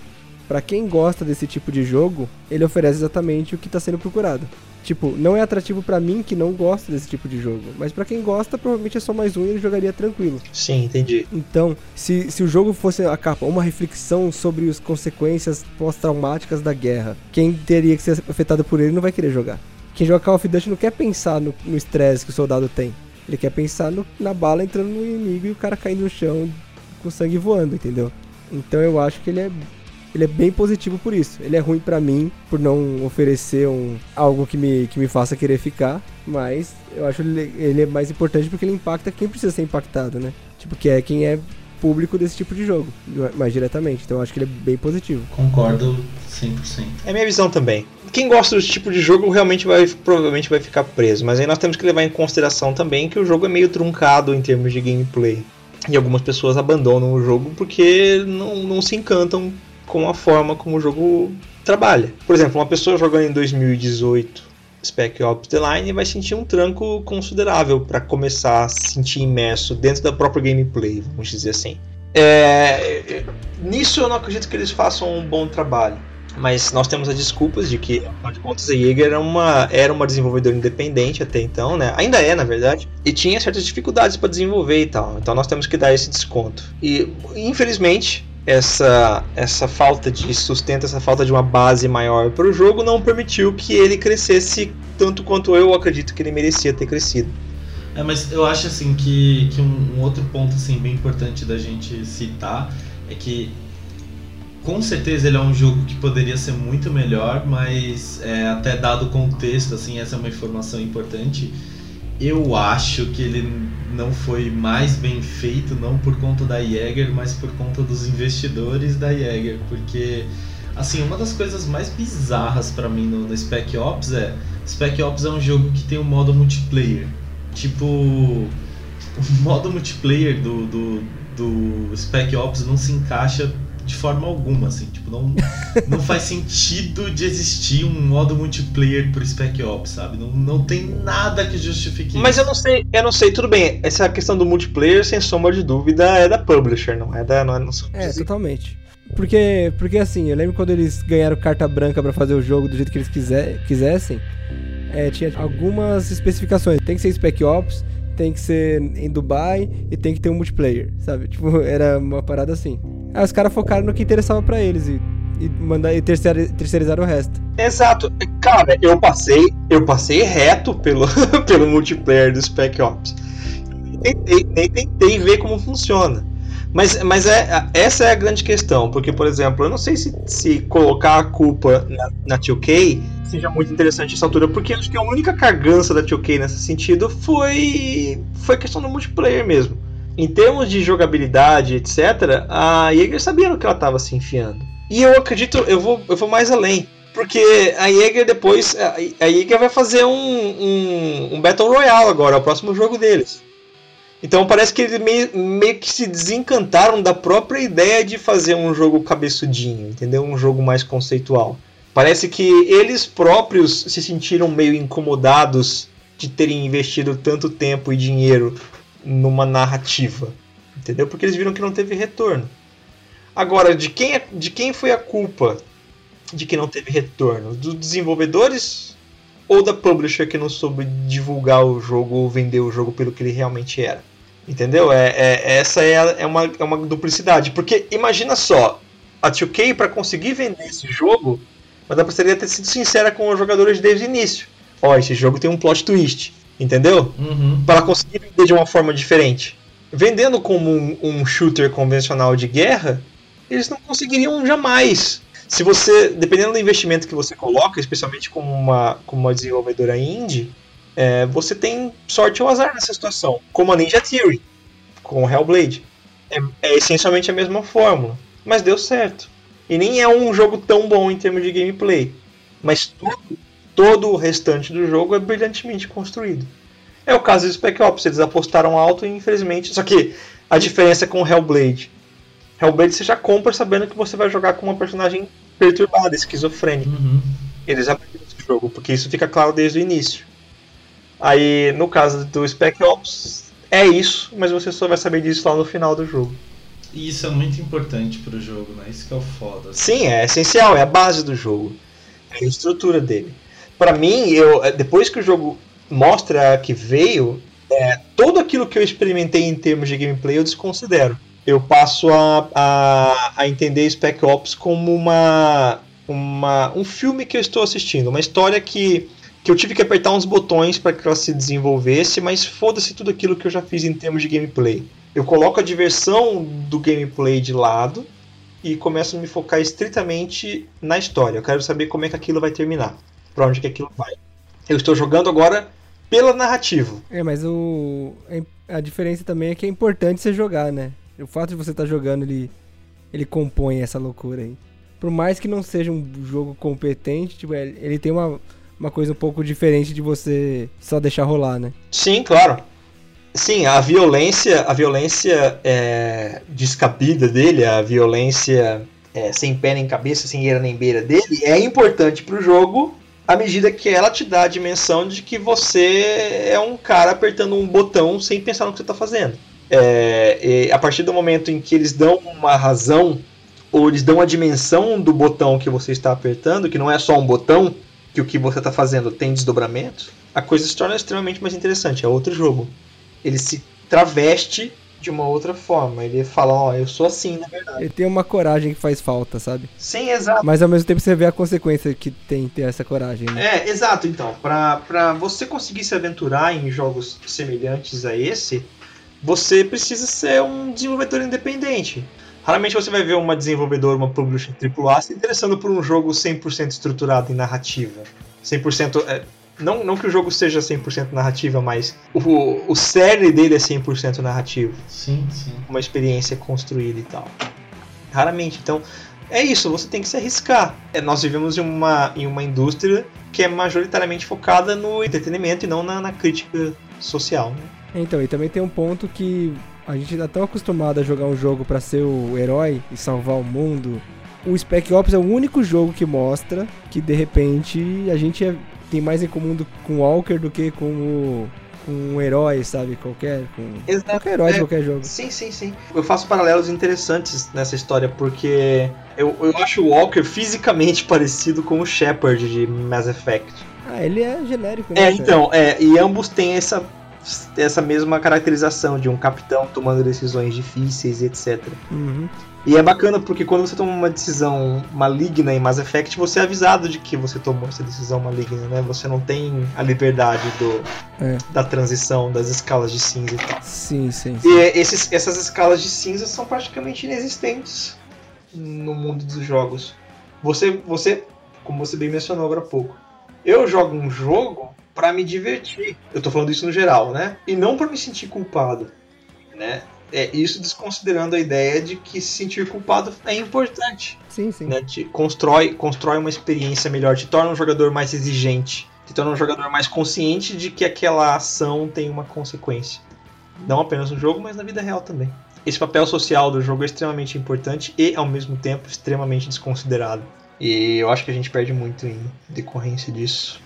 Para quem gosta desse tipo de jogo, ele oferece exatamente o que está sendo procurado. Tipo, não é atrativo para mim que não gosto desse tipo de jogo, mas para quem gosta, provavelmente é só mais um e ele jogaria tranquilo. Sim, entendi. Então, se, se o jogo fosse a capa, uma reflexão sobre as consequências pós-traumáticas da guerra, quem teria que ser afetado por ele não vai querer jogar. Quem joga Call of Duty não quer pensar no estresse que o soldado tem. Ele quer pensar no, na bala entrando no inimigo e o cara caindo no chão com sangue voando, entendeu? Então eu acho que ele é ele é bem positivo por isso. Ele é ruim para mim por não oferecer um, algo que me, que me faça querer ficar, mas eu acho ele, ele é mais importante porque ele impacta quem precisa ser impactado, né? Tipo, que é quem é público desse tipo de jogo, mais diretamente. Então eu acho que ele é bem positivo. Concordo 100%. É minha visão também. Quem gosta desse tipo de jogo realmente vai provavelmente vai ficar preso, mas aí nós temos que levar em consideração também que o jogo é meio truncado em termos de gameplay. E algumas pessoas abandonam o jogo porque não, não se encantam com a forma como o jogo trabalha. Por exemplo, uma pessoa jogando em 2018 Spec Ops The Line vai sentir um tranco considerável para começar a se sentir imerso dentro da própria gameplay, vamos dizer assim. É, nisso eu não acredito que eles façam um bom trabalho. Mas nós temos as desculpas de que, afinal de contas, a Jaeger era uma, era uma desenvolvedora independente até então, né? Ainda é, na verdade. E tinha certas dificuldades para desenvolver e tal. Então nós temos que dar esse desconto. E, infelizmente, essa, essa falta de sustento, essa falta de uma base maior para o jogo não permitiu que ele crescesse tanto quanto eu acredito que ele merecia ter crescido. É, mas eu acho assim que, que um, um outro ponto assim bem importante da gente citar é que com certeza ele é um jogo que poderia ser muito melhor, mas é, até dado o contexto, assim, essa é uma informação importante eu acho que ele não foi mais bem feito, não por conta da Jäger, mas por conta dos investidores da Jäger, porque assim, uma das coisas mais bizarras para mim no, no, Spec Ops é, Spec Ops é um jogo que tem um modo multiplayer. Tipo, o modo multiplayer do, do, do Spec Ops não se encaixa de forma alguma, assim, tipo, não, [laughs] não faz sentido de existir um modo multiplayer pro Spec Ops, sabe? Não, não tem nada que justifique Mas isso. eu não sei, eu não sei, tudo bem, essa questão do multiplayer, sem sombra de dúvida, é da publisher, não é da. Não é, não é totalmente. Porque, porque assim, eu lembro quando eles ganharam carta branca para fazer o jogo do jeito que eles quiser, quisessem, é, tinha algumas especificações. Tem que ser Spec Ops, tem que ser em Dubai e tem que ter um multiplayer, sabe? Tipo, [laughs] era uma parada assim. Aí os caras focaram no que interessava para eles e, e, mandar, e terceir, terceirizaram o resto. Exato. Cara, eu passei, eu passei reto pelo, [laughs] pelo multiplayer do Spec Ops. Nem tentei, nem tentei ver como funciona. Mas, mas é, essa é a grande questão, porque, por exemplo, eu não sei se, se colocar a culpa na, na 2K seja muito interessante essa altura, porque acho que a única cargança da 2K nesse sentido foi, foi questão do multiplayer mesmo. Em termos de jogabilidade, etc., a Jaeger sabia no que ela estava se enfiando. E eu acredito, eu vou, eu vou mais além. Porque a Jaeger depois. A Jaeger vai fazer um, um, um Battle Royale agora, é o próximo jogo deles. Então parece que eles meio, meio, que se desencantaram da própria ideia de fazer um jogo cabeçudinho, entendeu? Um jogo mais conceitual. Parece que eles próprios se sentiram meio incomodados de terem investido tanto tempo e dinheiro numa narrativa, entendeu? Porque eles viram que não teve retorno. Agora, de quem, é, de quem foi a culpa de que não teve retorno? Dos desenvolvedores ou da publisher que não soube divulgar o jogo ou vender o jogo pelo que ele realmente era. Entendeu? É, é essa é, a, é, uma, é uma duplicidade. Porque imagina só, a 2K para conseguir vender esse jogo, mas ela precisaria ter sido sincera com os jogadores desde o início. Ó, esse jogo tem um plot twist, entendeu? Uhum. Para conseguir vender de uma forma diferente. Vendendo como um, um shooter convencional de guerra, eles não conseguiriam jamais se você, dependendo do investimento que você coloca, especialmente como uma, como uma desenvolvedora indie, é, você tem sorte ou azar nessa situação. Como a Ninja Theory, com o Hellblade. É, é essencialmente a mesma fórmula, mas deu certo. E nem é um jogo tão bom em termos de gameplay, mas tudo, todo o restante do jogo é brilhantemente construído. É o caso do Spec Ops, eles apostaram alto e infelizmente. Só que a diferença com o Hellblade Hellblade você já compra sabendo que você vai jogar com uma personagem perturbada, esquizofrênica. Uhum. Eles abriram esse jogo, porque isso fica claro desde o início. Aí, no caso do Spec Ops, é isso, mas você só vai saber disso lá no final do jogo. E isso é muito importante pro jogo, né? Isso que é o foda. Assim. Sim, é essencial, é a base do jogo. É a estrutura dele. Para mim, eu depois que o jogo mostra que veio, é, tudo aquilo que eu experimentei em termos de gameplay eu desconsidero eu passo a, a, a entender Spec Ops como uma, uma, um filme que eu estou assistindo, uma história que, que eu tive que apertar uns botões para que ela se desenvolvesse, mas foda-se tudo aquilo que eu já fiz em termos de gameplay. Eu coloco a diversão do gameplay de lado e começo a me focar estritamente na história. Eu quero saber como é que aquilo vai terminar, para onde que aquilo vai. Eu estou jogando agora pela narrativa. É, mas o a diferença também é que é importante você jogar, né? O fato de você estar tá jogando, ele, ele compõe essa loucura aí. Por mais que não seja um jogo competente, tipo, ele tem uma, uma coisa um pouco diferente de você só deixar rolar, né? Sim, claro. Sim, a violência, a violência é, descabida dele, a violência é, sem pé nem cabeça, sem eira nem beira dele, é importante pro jogo à medida que ela te dá a dimensão de que você é um cara apertando um botão sem pensar no que você está fazendo. É, a partir do momento em que eles dão uma razão ou eles dão a dimensão do botão que você está apertando, que não é só um botão, que o que você está fazendo tem desdobramentos, a coisa se torna extremamente mais interessante. É outro jogo. Ele se traveste de uma outra forma. Ele fala, ó, oh, eu sou assim, na verdade. Ele tem uma coragem que faz falta, sabe? Sim, exato. Mas ao mesmo tempo você vê a consequência que tem ter essa coragem, né? É, exato, então. Pra, pra você conseguir se aventurar em jogos semelhantes a esse, você precisa ser um desenvolvedor independente. Raramente você vai ver uma desenvolvedora, uma publisher AAA se interessando por um jogo 100% estruturado em narrativa. 100%. É, não, não que o jogo seja 100% narrativa, mas o, o cerne dele é 100% narrativo. Sim, sim. Uma experiência construída e tal. Raramente. Então, é isso, você tem que se arriscar. É, nós vivemos em uma, em uma indústria que é majoritariamente focada no entretenimento e não na, na crítica social. Né? Então, e também tem um ponto que a gente tá tão acostumado a jogar um jogo para ser o herói e salvar o mundo. O Spec Ops é o único jogo que mostra que de repente a gente é, tem mais em comum do, com o Walker do que com o com um herói, sabe? Qualquer. Com Exato. Qualquer herói é, de qualquer jogo. Sim, sim, sim. Eu faço paralelos interessantes nessa história, porque eu, eu acho o Walker fisicamente [laughs] parecido com o Shepard de Mass Effect. Ah, ele é genérico, né? É, então, é, e ambos têm essa essa mesma caracterização de um capitão tomando decisões difíceis, etc. Uhum. E é bacana porque quando você toma uma decisão maligna em Mass Effect, você é avisado de que você tomou essa decisão maligna, né? Você não tem a liberdade do, É. da transição, das escalas de cinza e tal. Sim, sim. sim. E é, esses, essas escalas de cinza são praticamente inexistentes no mundo dos jogos. Você, você, como você bem mencionou agora há pouco, eu jogo um jogo pra me divertir. Eu tô falando isso no geral, né? E não pra me sentir culpado, né? É isso desconsiderando a ideia de que se sentir culpado é importante. Sim, sim. Né? Te constrói, constrói uma experiência melhor, te torna um jogador mais exigente, te torna um jogador mais consciente de que aquela ação tem uma consequência. Não apenas no jogo, mas na vida real também. Esse papel social do jogo é extremamente importante e, ao mesmo tempo, extremamente desconsiderado. E eu acho que a gente perde muito em decorrência disso.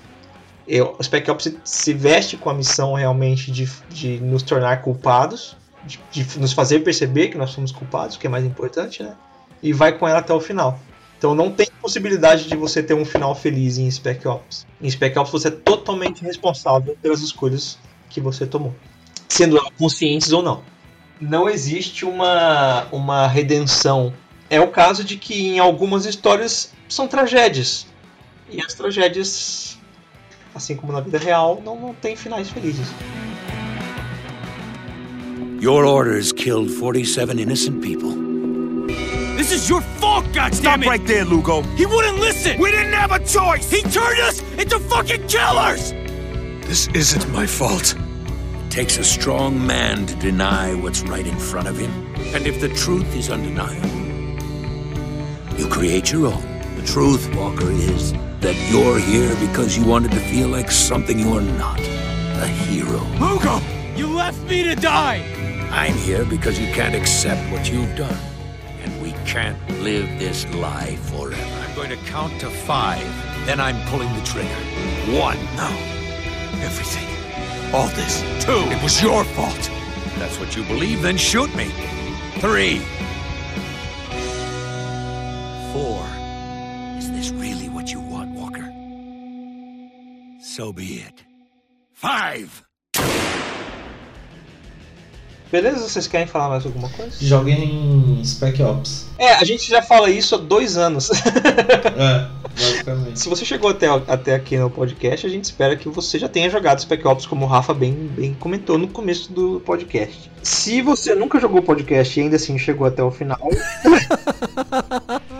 Eu, o Spec Ops se, se veste com a missão realmente de, de nos tornar culpados, de, de nos fazer perceber que nós somos culpados, que é mais importante, né? E vai com ela até o final. Então não tem possibilidade de você ter um final feliz em Spec Ops. Em Spec Ops você é totalmente responsável pelas escolhas que você tomou, sendo elas conscientes ou não. Não existe uma, uma redenção. É o caso de que em algumas histórias são tragédias. E as tragédias, assim como na vida real, não, não tem finais felizes. Your orders killed 47 innocent people. This is your fault, goddammit! Stop right there, Lugo. He wouldn't listen! We didn't have a choice! He turned us into fucking killers! This isn't my fault. It takes a strong man to deny what's right in front of him. And if the truth is undeniable, you create your own. The truth, Walker, is that you're here because you wanted to feel like something you're not. A hero. Lugo! You left me to die! I'm here because you can't accept what you've done. And we can't live this lie forever. I'm going to count to five. Then I'm pulling the trigger. One. No. Everything. All this. Two. It was your fault. If that's what you believe, then shoot me. Three. Four. Is this really what you want, Walker? So be it. Five. Beleza? Vocês querem falar mais alguma coisa? Joguem Spec Ops. É, a gente já fala isso há dois anos. [laughs] É, basicamente. Se você chegou até, até aqui no podcast, a gente espera que você já tenha jogado Spec Ops, como o Rafa bem, bem comentou no começo do podcast. Se você nunca jogou podcast e ainda assim chegou até o final. [laughs]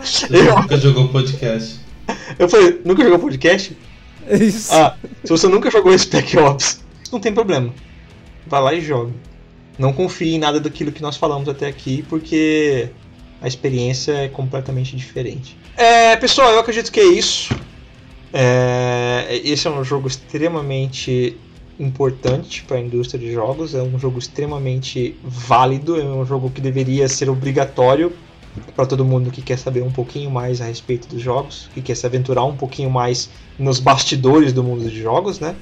Você nunca jogou podcast. Eu falei, nunca jogou podcast? Isso. Ah, se você nunca jogou Spec Ops, não tem problema. Vai lá e joga. Não confie em nada daquilo que nós falamos até aqui, porque a experiência é completamente diferente. É, pessoal, eu acredito que é isso. É, esse é um jogo extremamente importante para a indústria de jogos, é um jogo extremamente válido, é um jogo que deveria ser obrigatório para todo mundo que quer saber um pouquinho mais a respeito dos jogos, que quer se aventurar um pouquinho mais nos bastidores do mundo de jogos, né?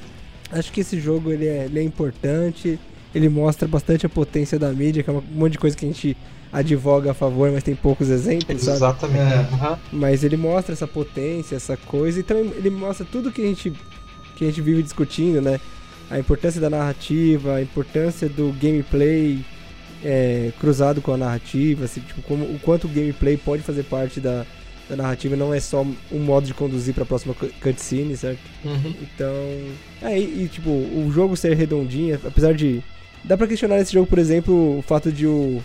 Acho que esse jogo ele é, ele é importante, ele mostra bastante a potência da mídia, que é um monte de coisa que a gente advoga a favor, mas tem poucos exemplos, sabe? Exatamente. É. Aham. Mas ele mostra essa potência, essa coisa, e também ele mostra tudo que a gente, que a gente vive discutindo, né? A importância da narrativa, a importância do gameplay é, cruzado com a narrativa, assim, tipo, como, o quanto o gameplay pode fazer parte da, da narrativa, não é só um modo de conduzir para a próxima cu- cutscene, certo? Uhum. Então, é, e, e, tipo, o jogo ser redondinho, apesar de. Dá pra questionar nesse jogo, por exemplo, o fato de o,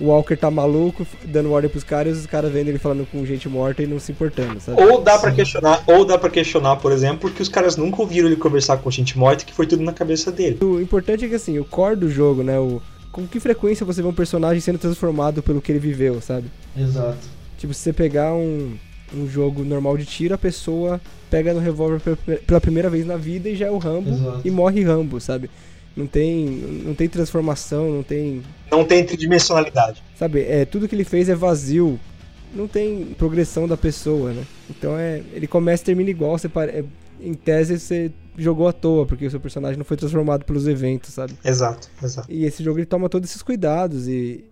o Walker tá maluco, dando ordem pros caras, e os caras vendo ele falando com gente morta e não se importando, sabe? Ou dá pra questionar, ou dá para questionar, por exemplo, que os caras nunca ouviram ele conversar com gente morta, que foi tudo na cabeça dele. O importante é que, assim, o core do jogo, né? O, com que frequência você vê um personagem sendo transformado pelo que ele viveu, sabe? Exato. Tipo, se você pegar um, um jogo normal de tiro, a pessoa pega no revólver pela, pela primeira vez na vida e já é o Rambo Exato. e morre Rambo, sabe? Não tem, não tem transformação, não tem Não tem tridimensionalidade. Sabe, é, tudo que ele fez é vazio. Não tem progressão da pessoa, né? Então é. Ele começa e termina igual. Você pare- é, em tese você jogou à toa, porque o seu personagem não foi transformado pelos eventos, sabe? Exato, exato. E esse jogo ele toma todos esses cuidados e.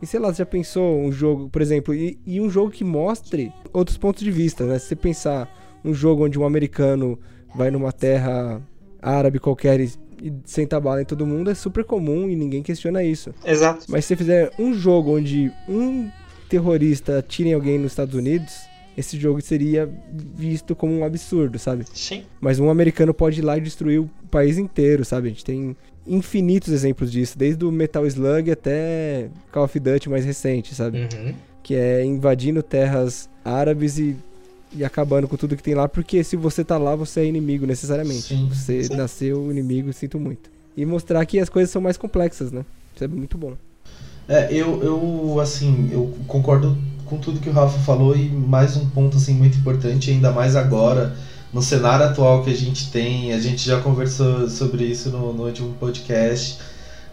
E sei lá, você já pensou um jogo, por exemplo, e, e um jogo que mostre outros pontos de vista, né? Se você pensar um jogo onde um americano vai numa terra árabe qualquer e, e sentar bala em todo mundo é super comum e ninguém questiona isso. Exato. Mas se você fizer um jogo onde um terrorista atira em alguém nos Estados Unidos, esse jogo seria visto como um absurdo, sabe? Sim. Mas um americano pode ir lá e destruir o país inteiro, sabe? A gente tem infinitos exemplos disso, desde o Metal Slug até Call of Duty mais recente, sabe? Uhum. Que é invadindo terras árabes e, e acabando com tudo que tem lá, porque se você tá lá, você é inimigo necessariamente. Sim, você sim. nasceu inimigo, sinto muito. E mostrar que as coisas são mais complexas, né? Isso é muito bom. É, eu, eu, assim, eu concordo com tudo que o Rafa falou e mais um ponto, assim, muito importante, ainda mais agora, no cenário atual que a gente tem, a gente já conversou sobre isso no, no último podcast,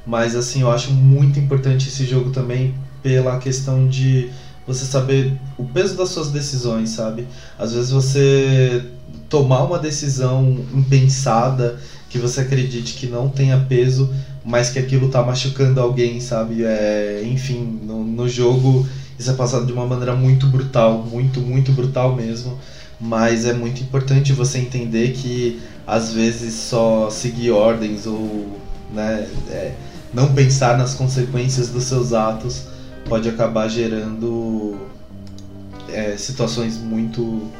mas, assim, eu acho muito importante esse jogo também pela questão de você saber o peso das suas decisões, sabe? Às vezes você tomar uma decisão impensada que você acredite que não tenha peso, mas que aquilo tá machucando alguém, sabe? É, enfim, no, no jogo isso é passado de uma maneira muito brutal, muito, muito brutal mesmo. Mas é muito importante você entender que às vezes só seguir ordens ou né, é, não pensar nas consequências dos seus atos pode acabar gerando é, situações muito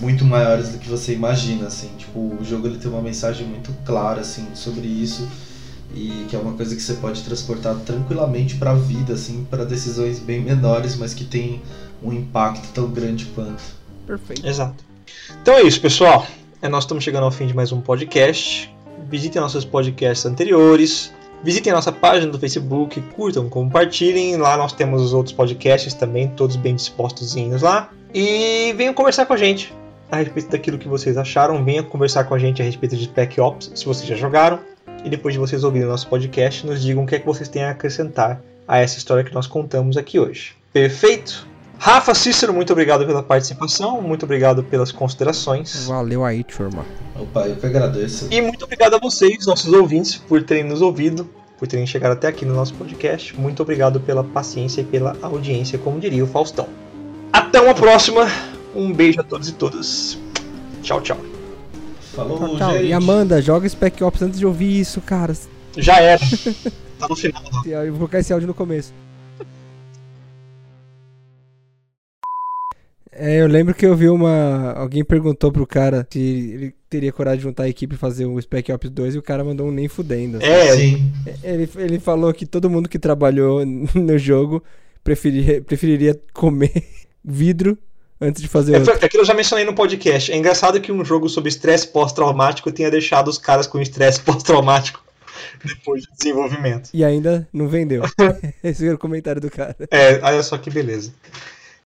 muito maiores do que você imagina assim tipo o jogo ele tem uma mensagem muito clara assim sobre isso e que é uma coisa que você pode transportar tranquilamente para a vida assim para decisões bem menores mas que tem um impacto tão grande quanto Perfeito. Exato. Então é isso, pessoal. É, Nós estamos chegando ao fim de mais um podcast. Visitem nossos podcasts anteriores. Visitem nossa página do Facebook, curtam, compartilhem. Lá nós temos os outros podcasts também, todos bem dispostos lá. E venham conversar com a gente a respeito daquilo que vocês acharam. Venham conversar com a gente a respeito de Spec Ops, se vocês já jogaram. E depois de vocês ouvirem nosso podcast, nos digam o que é que vocês têm a acrescentar a essa história que nós contamos aqui hoje. Perfeito? Rafa Cícero, muito obrigado pela participação, muito obrigado pelas considerações. Valeu aí, turma. opa eu que agradeço E muito obrigado a vocês, nossos ouvintes, por terem nos ouvido, por terem chegado até aqui no nosso podcast. Muito obrigado pela paciência e pela audiência, como diria o Faustão. Até uma próxima. Um beijo a todos e todas. Tchau, tchau. falou Tchau, tchau. gente E Amanda, joga Spec Ops antes de ouvir isso, cara. Já era. [laughs] tá no final. Eu vou colocar esse áudio no começo. É, eu lembro que eu vi uma. Alguém perguntou pro cara se ele teria coragem de juntar a equipe e fazer o Spec Ops 2 e o cara mandou um nem fudendo. É, sim Ele, ele falou que todo mundo que trabalhou [laughs] no jogo preferir, preferiria comer [laughs] vidro antes de fazer É, outro. aquilo eu já mencionei no podcast. É engraçado que um jogo sobre estresse pós-traumático tenha deixado os caras com estresse [laughs] pós-traumático depois do desenvolvimento. E ainda não vendeu. Esse era o comentário do cara. É, olha só que beleza.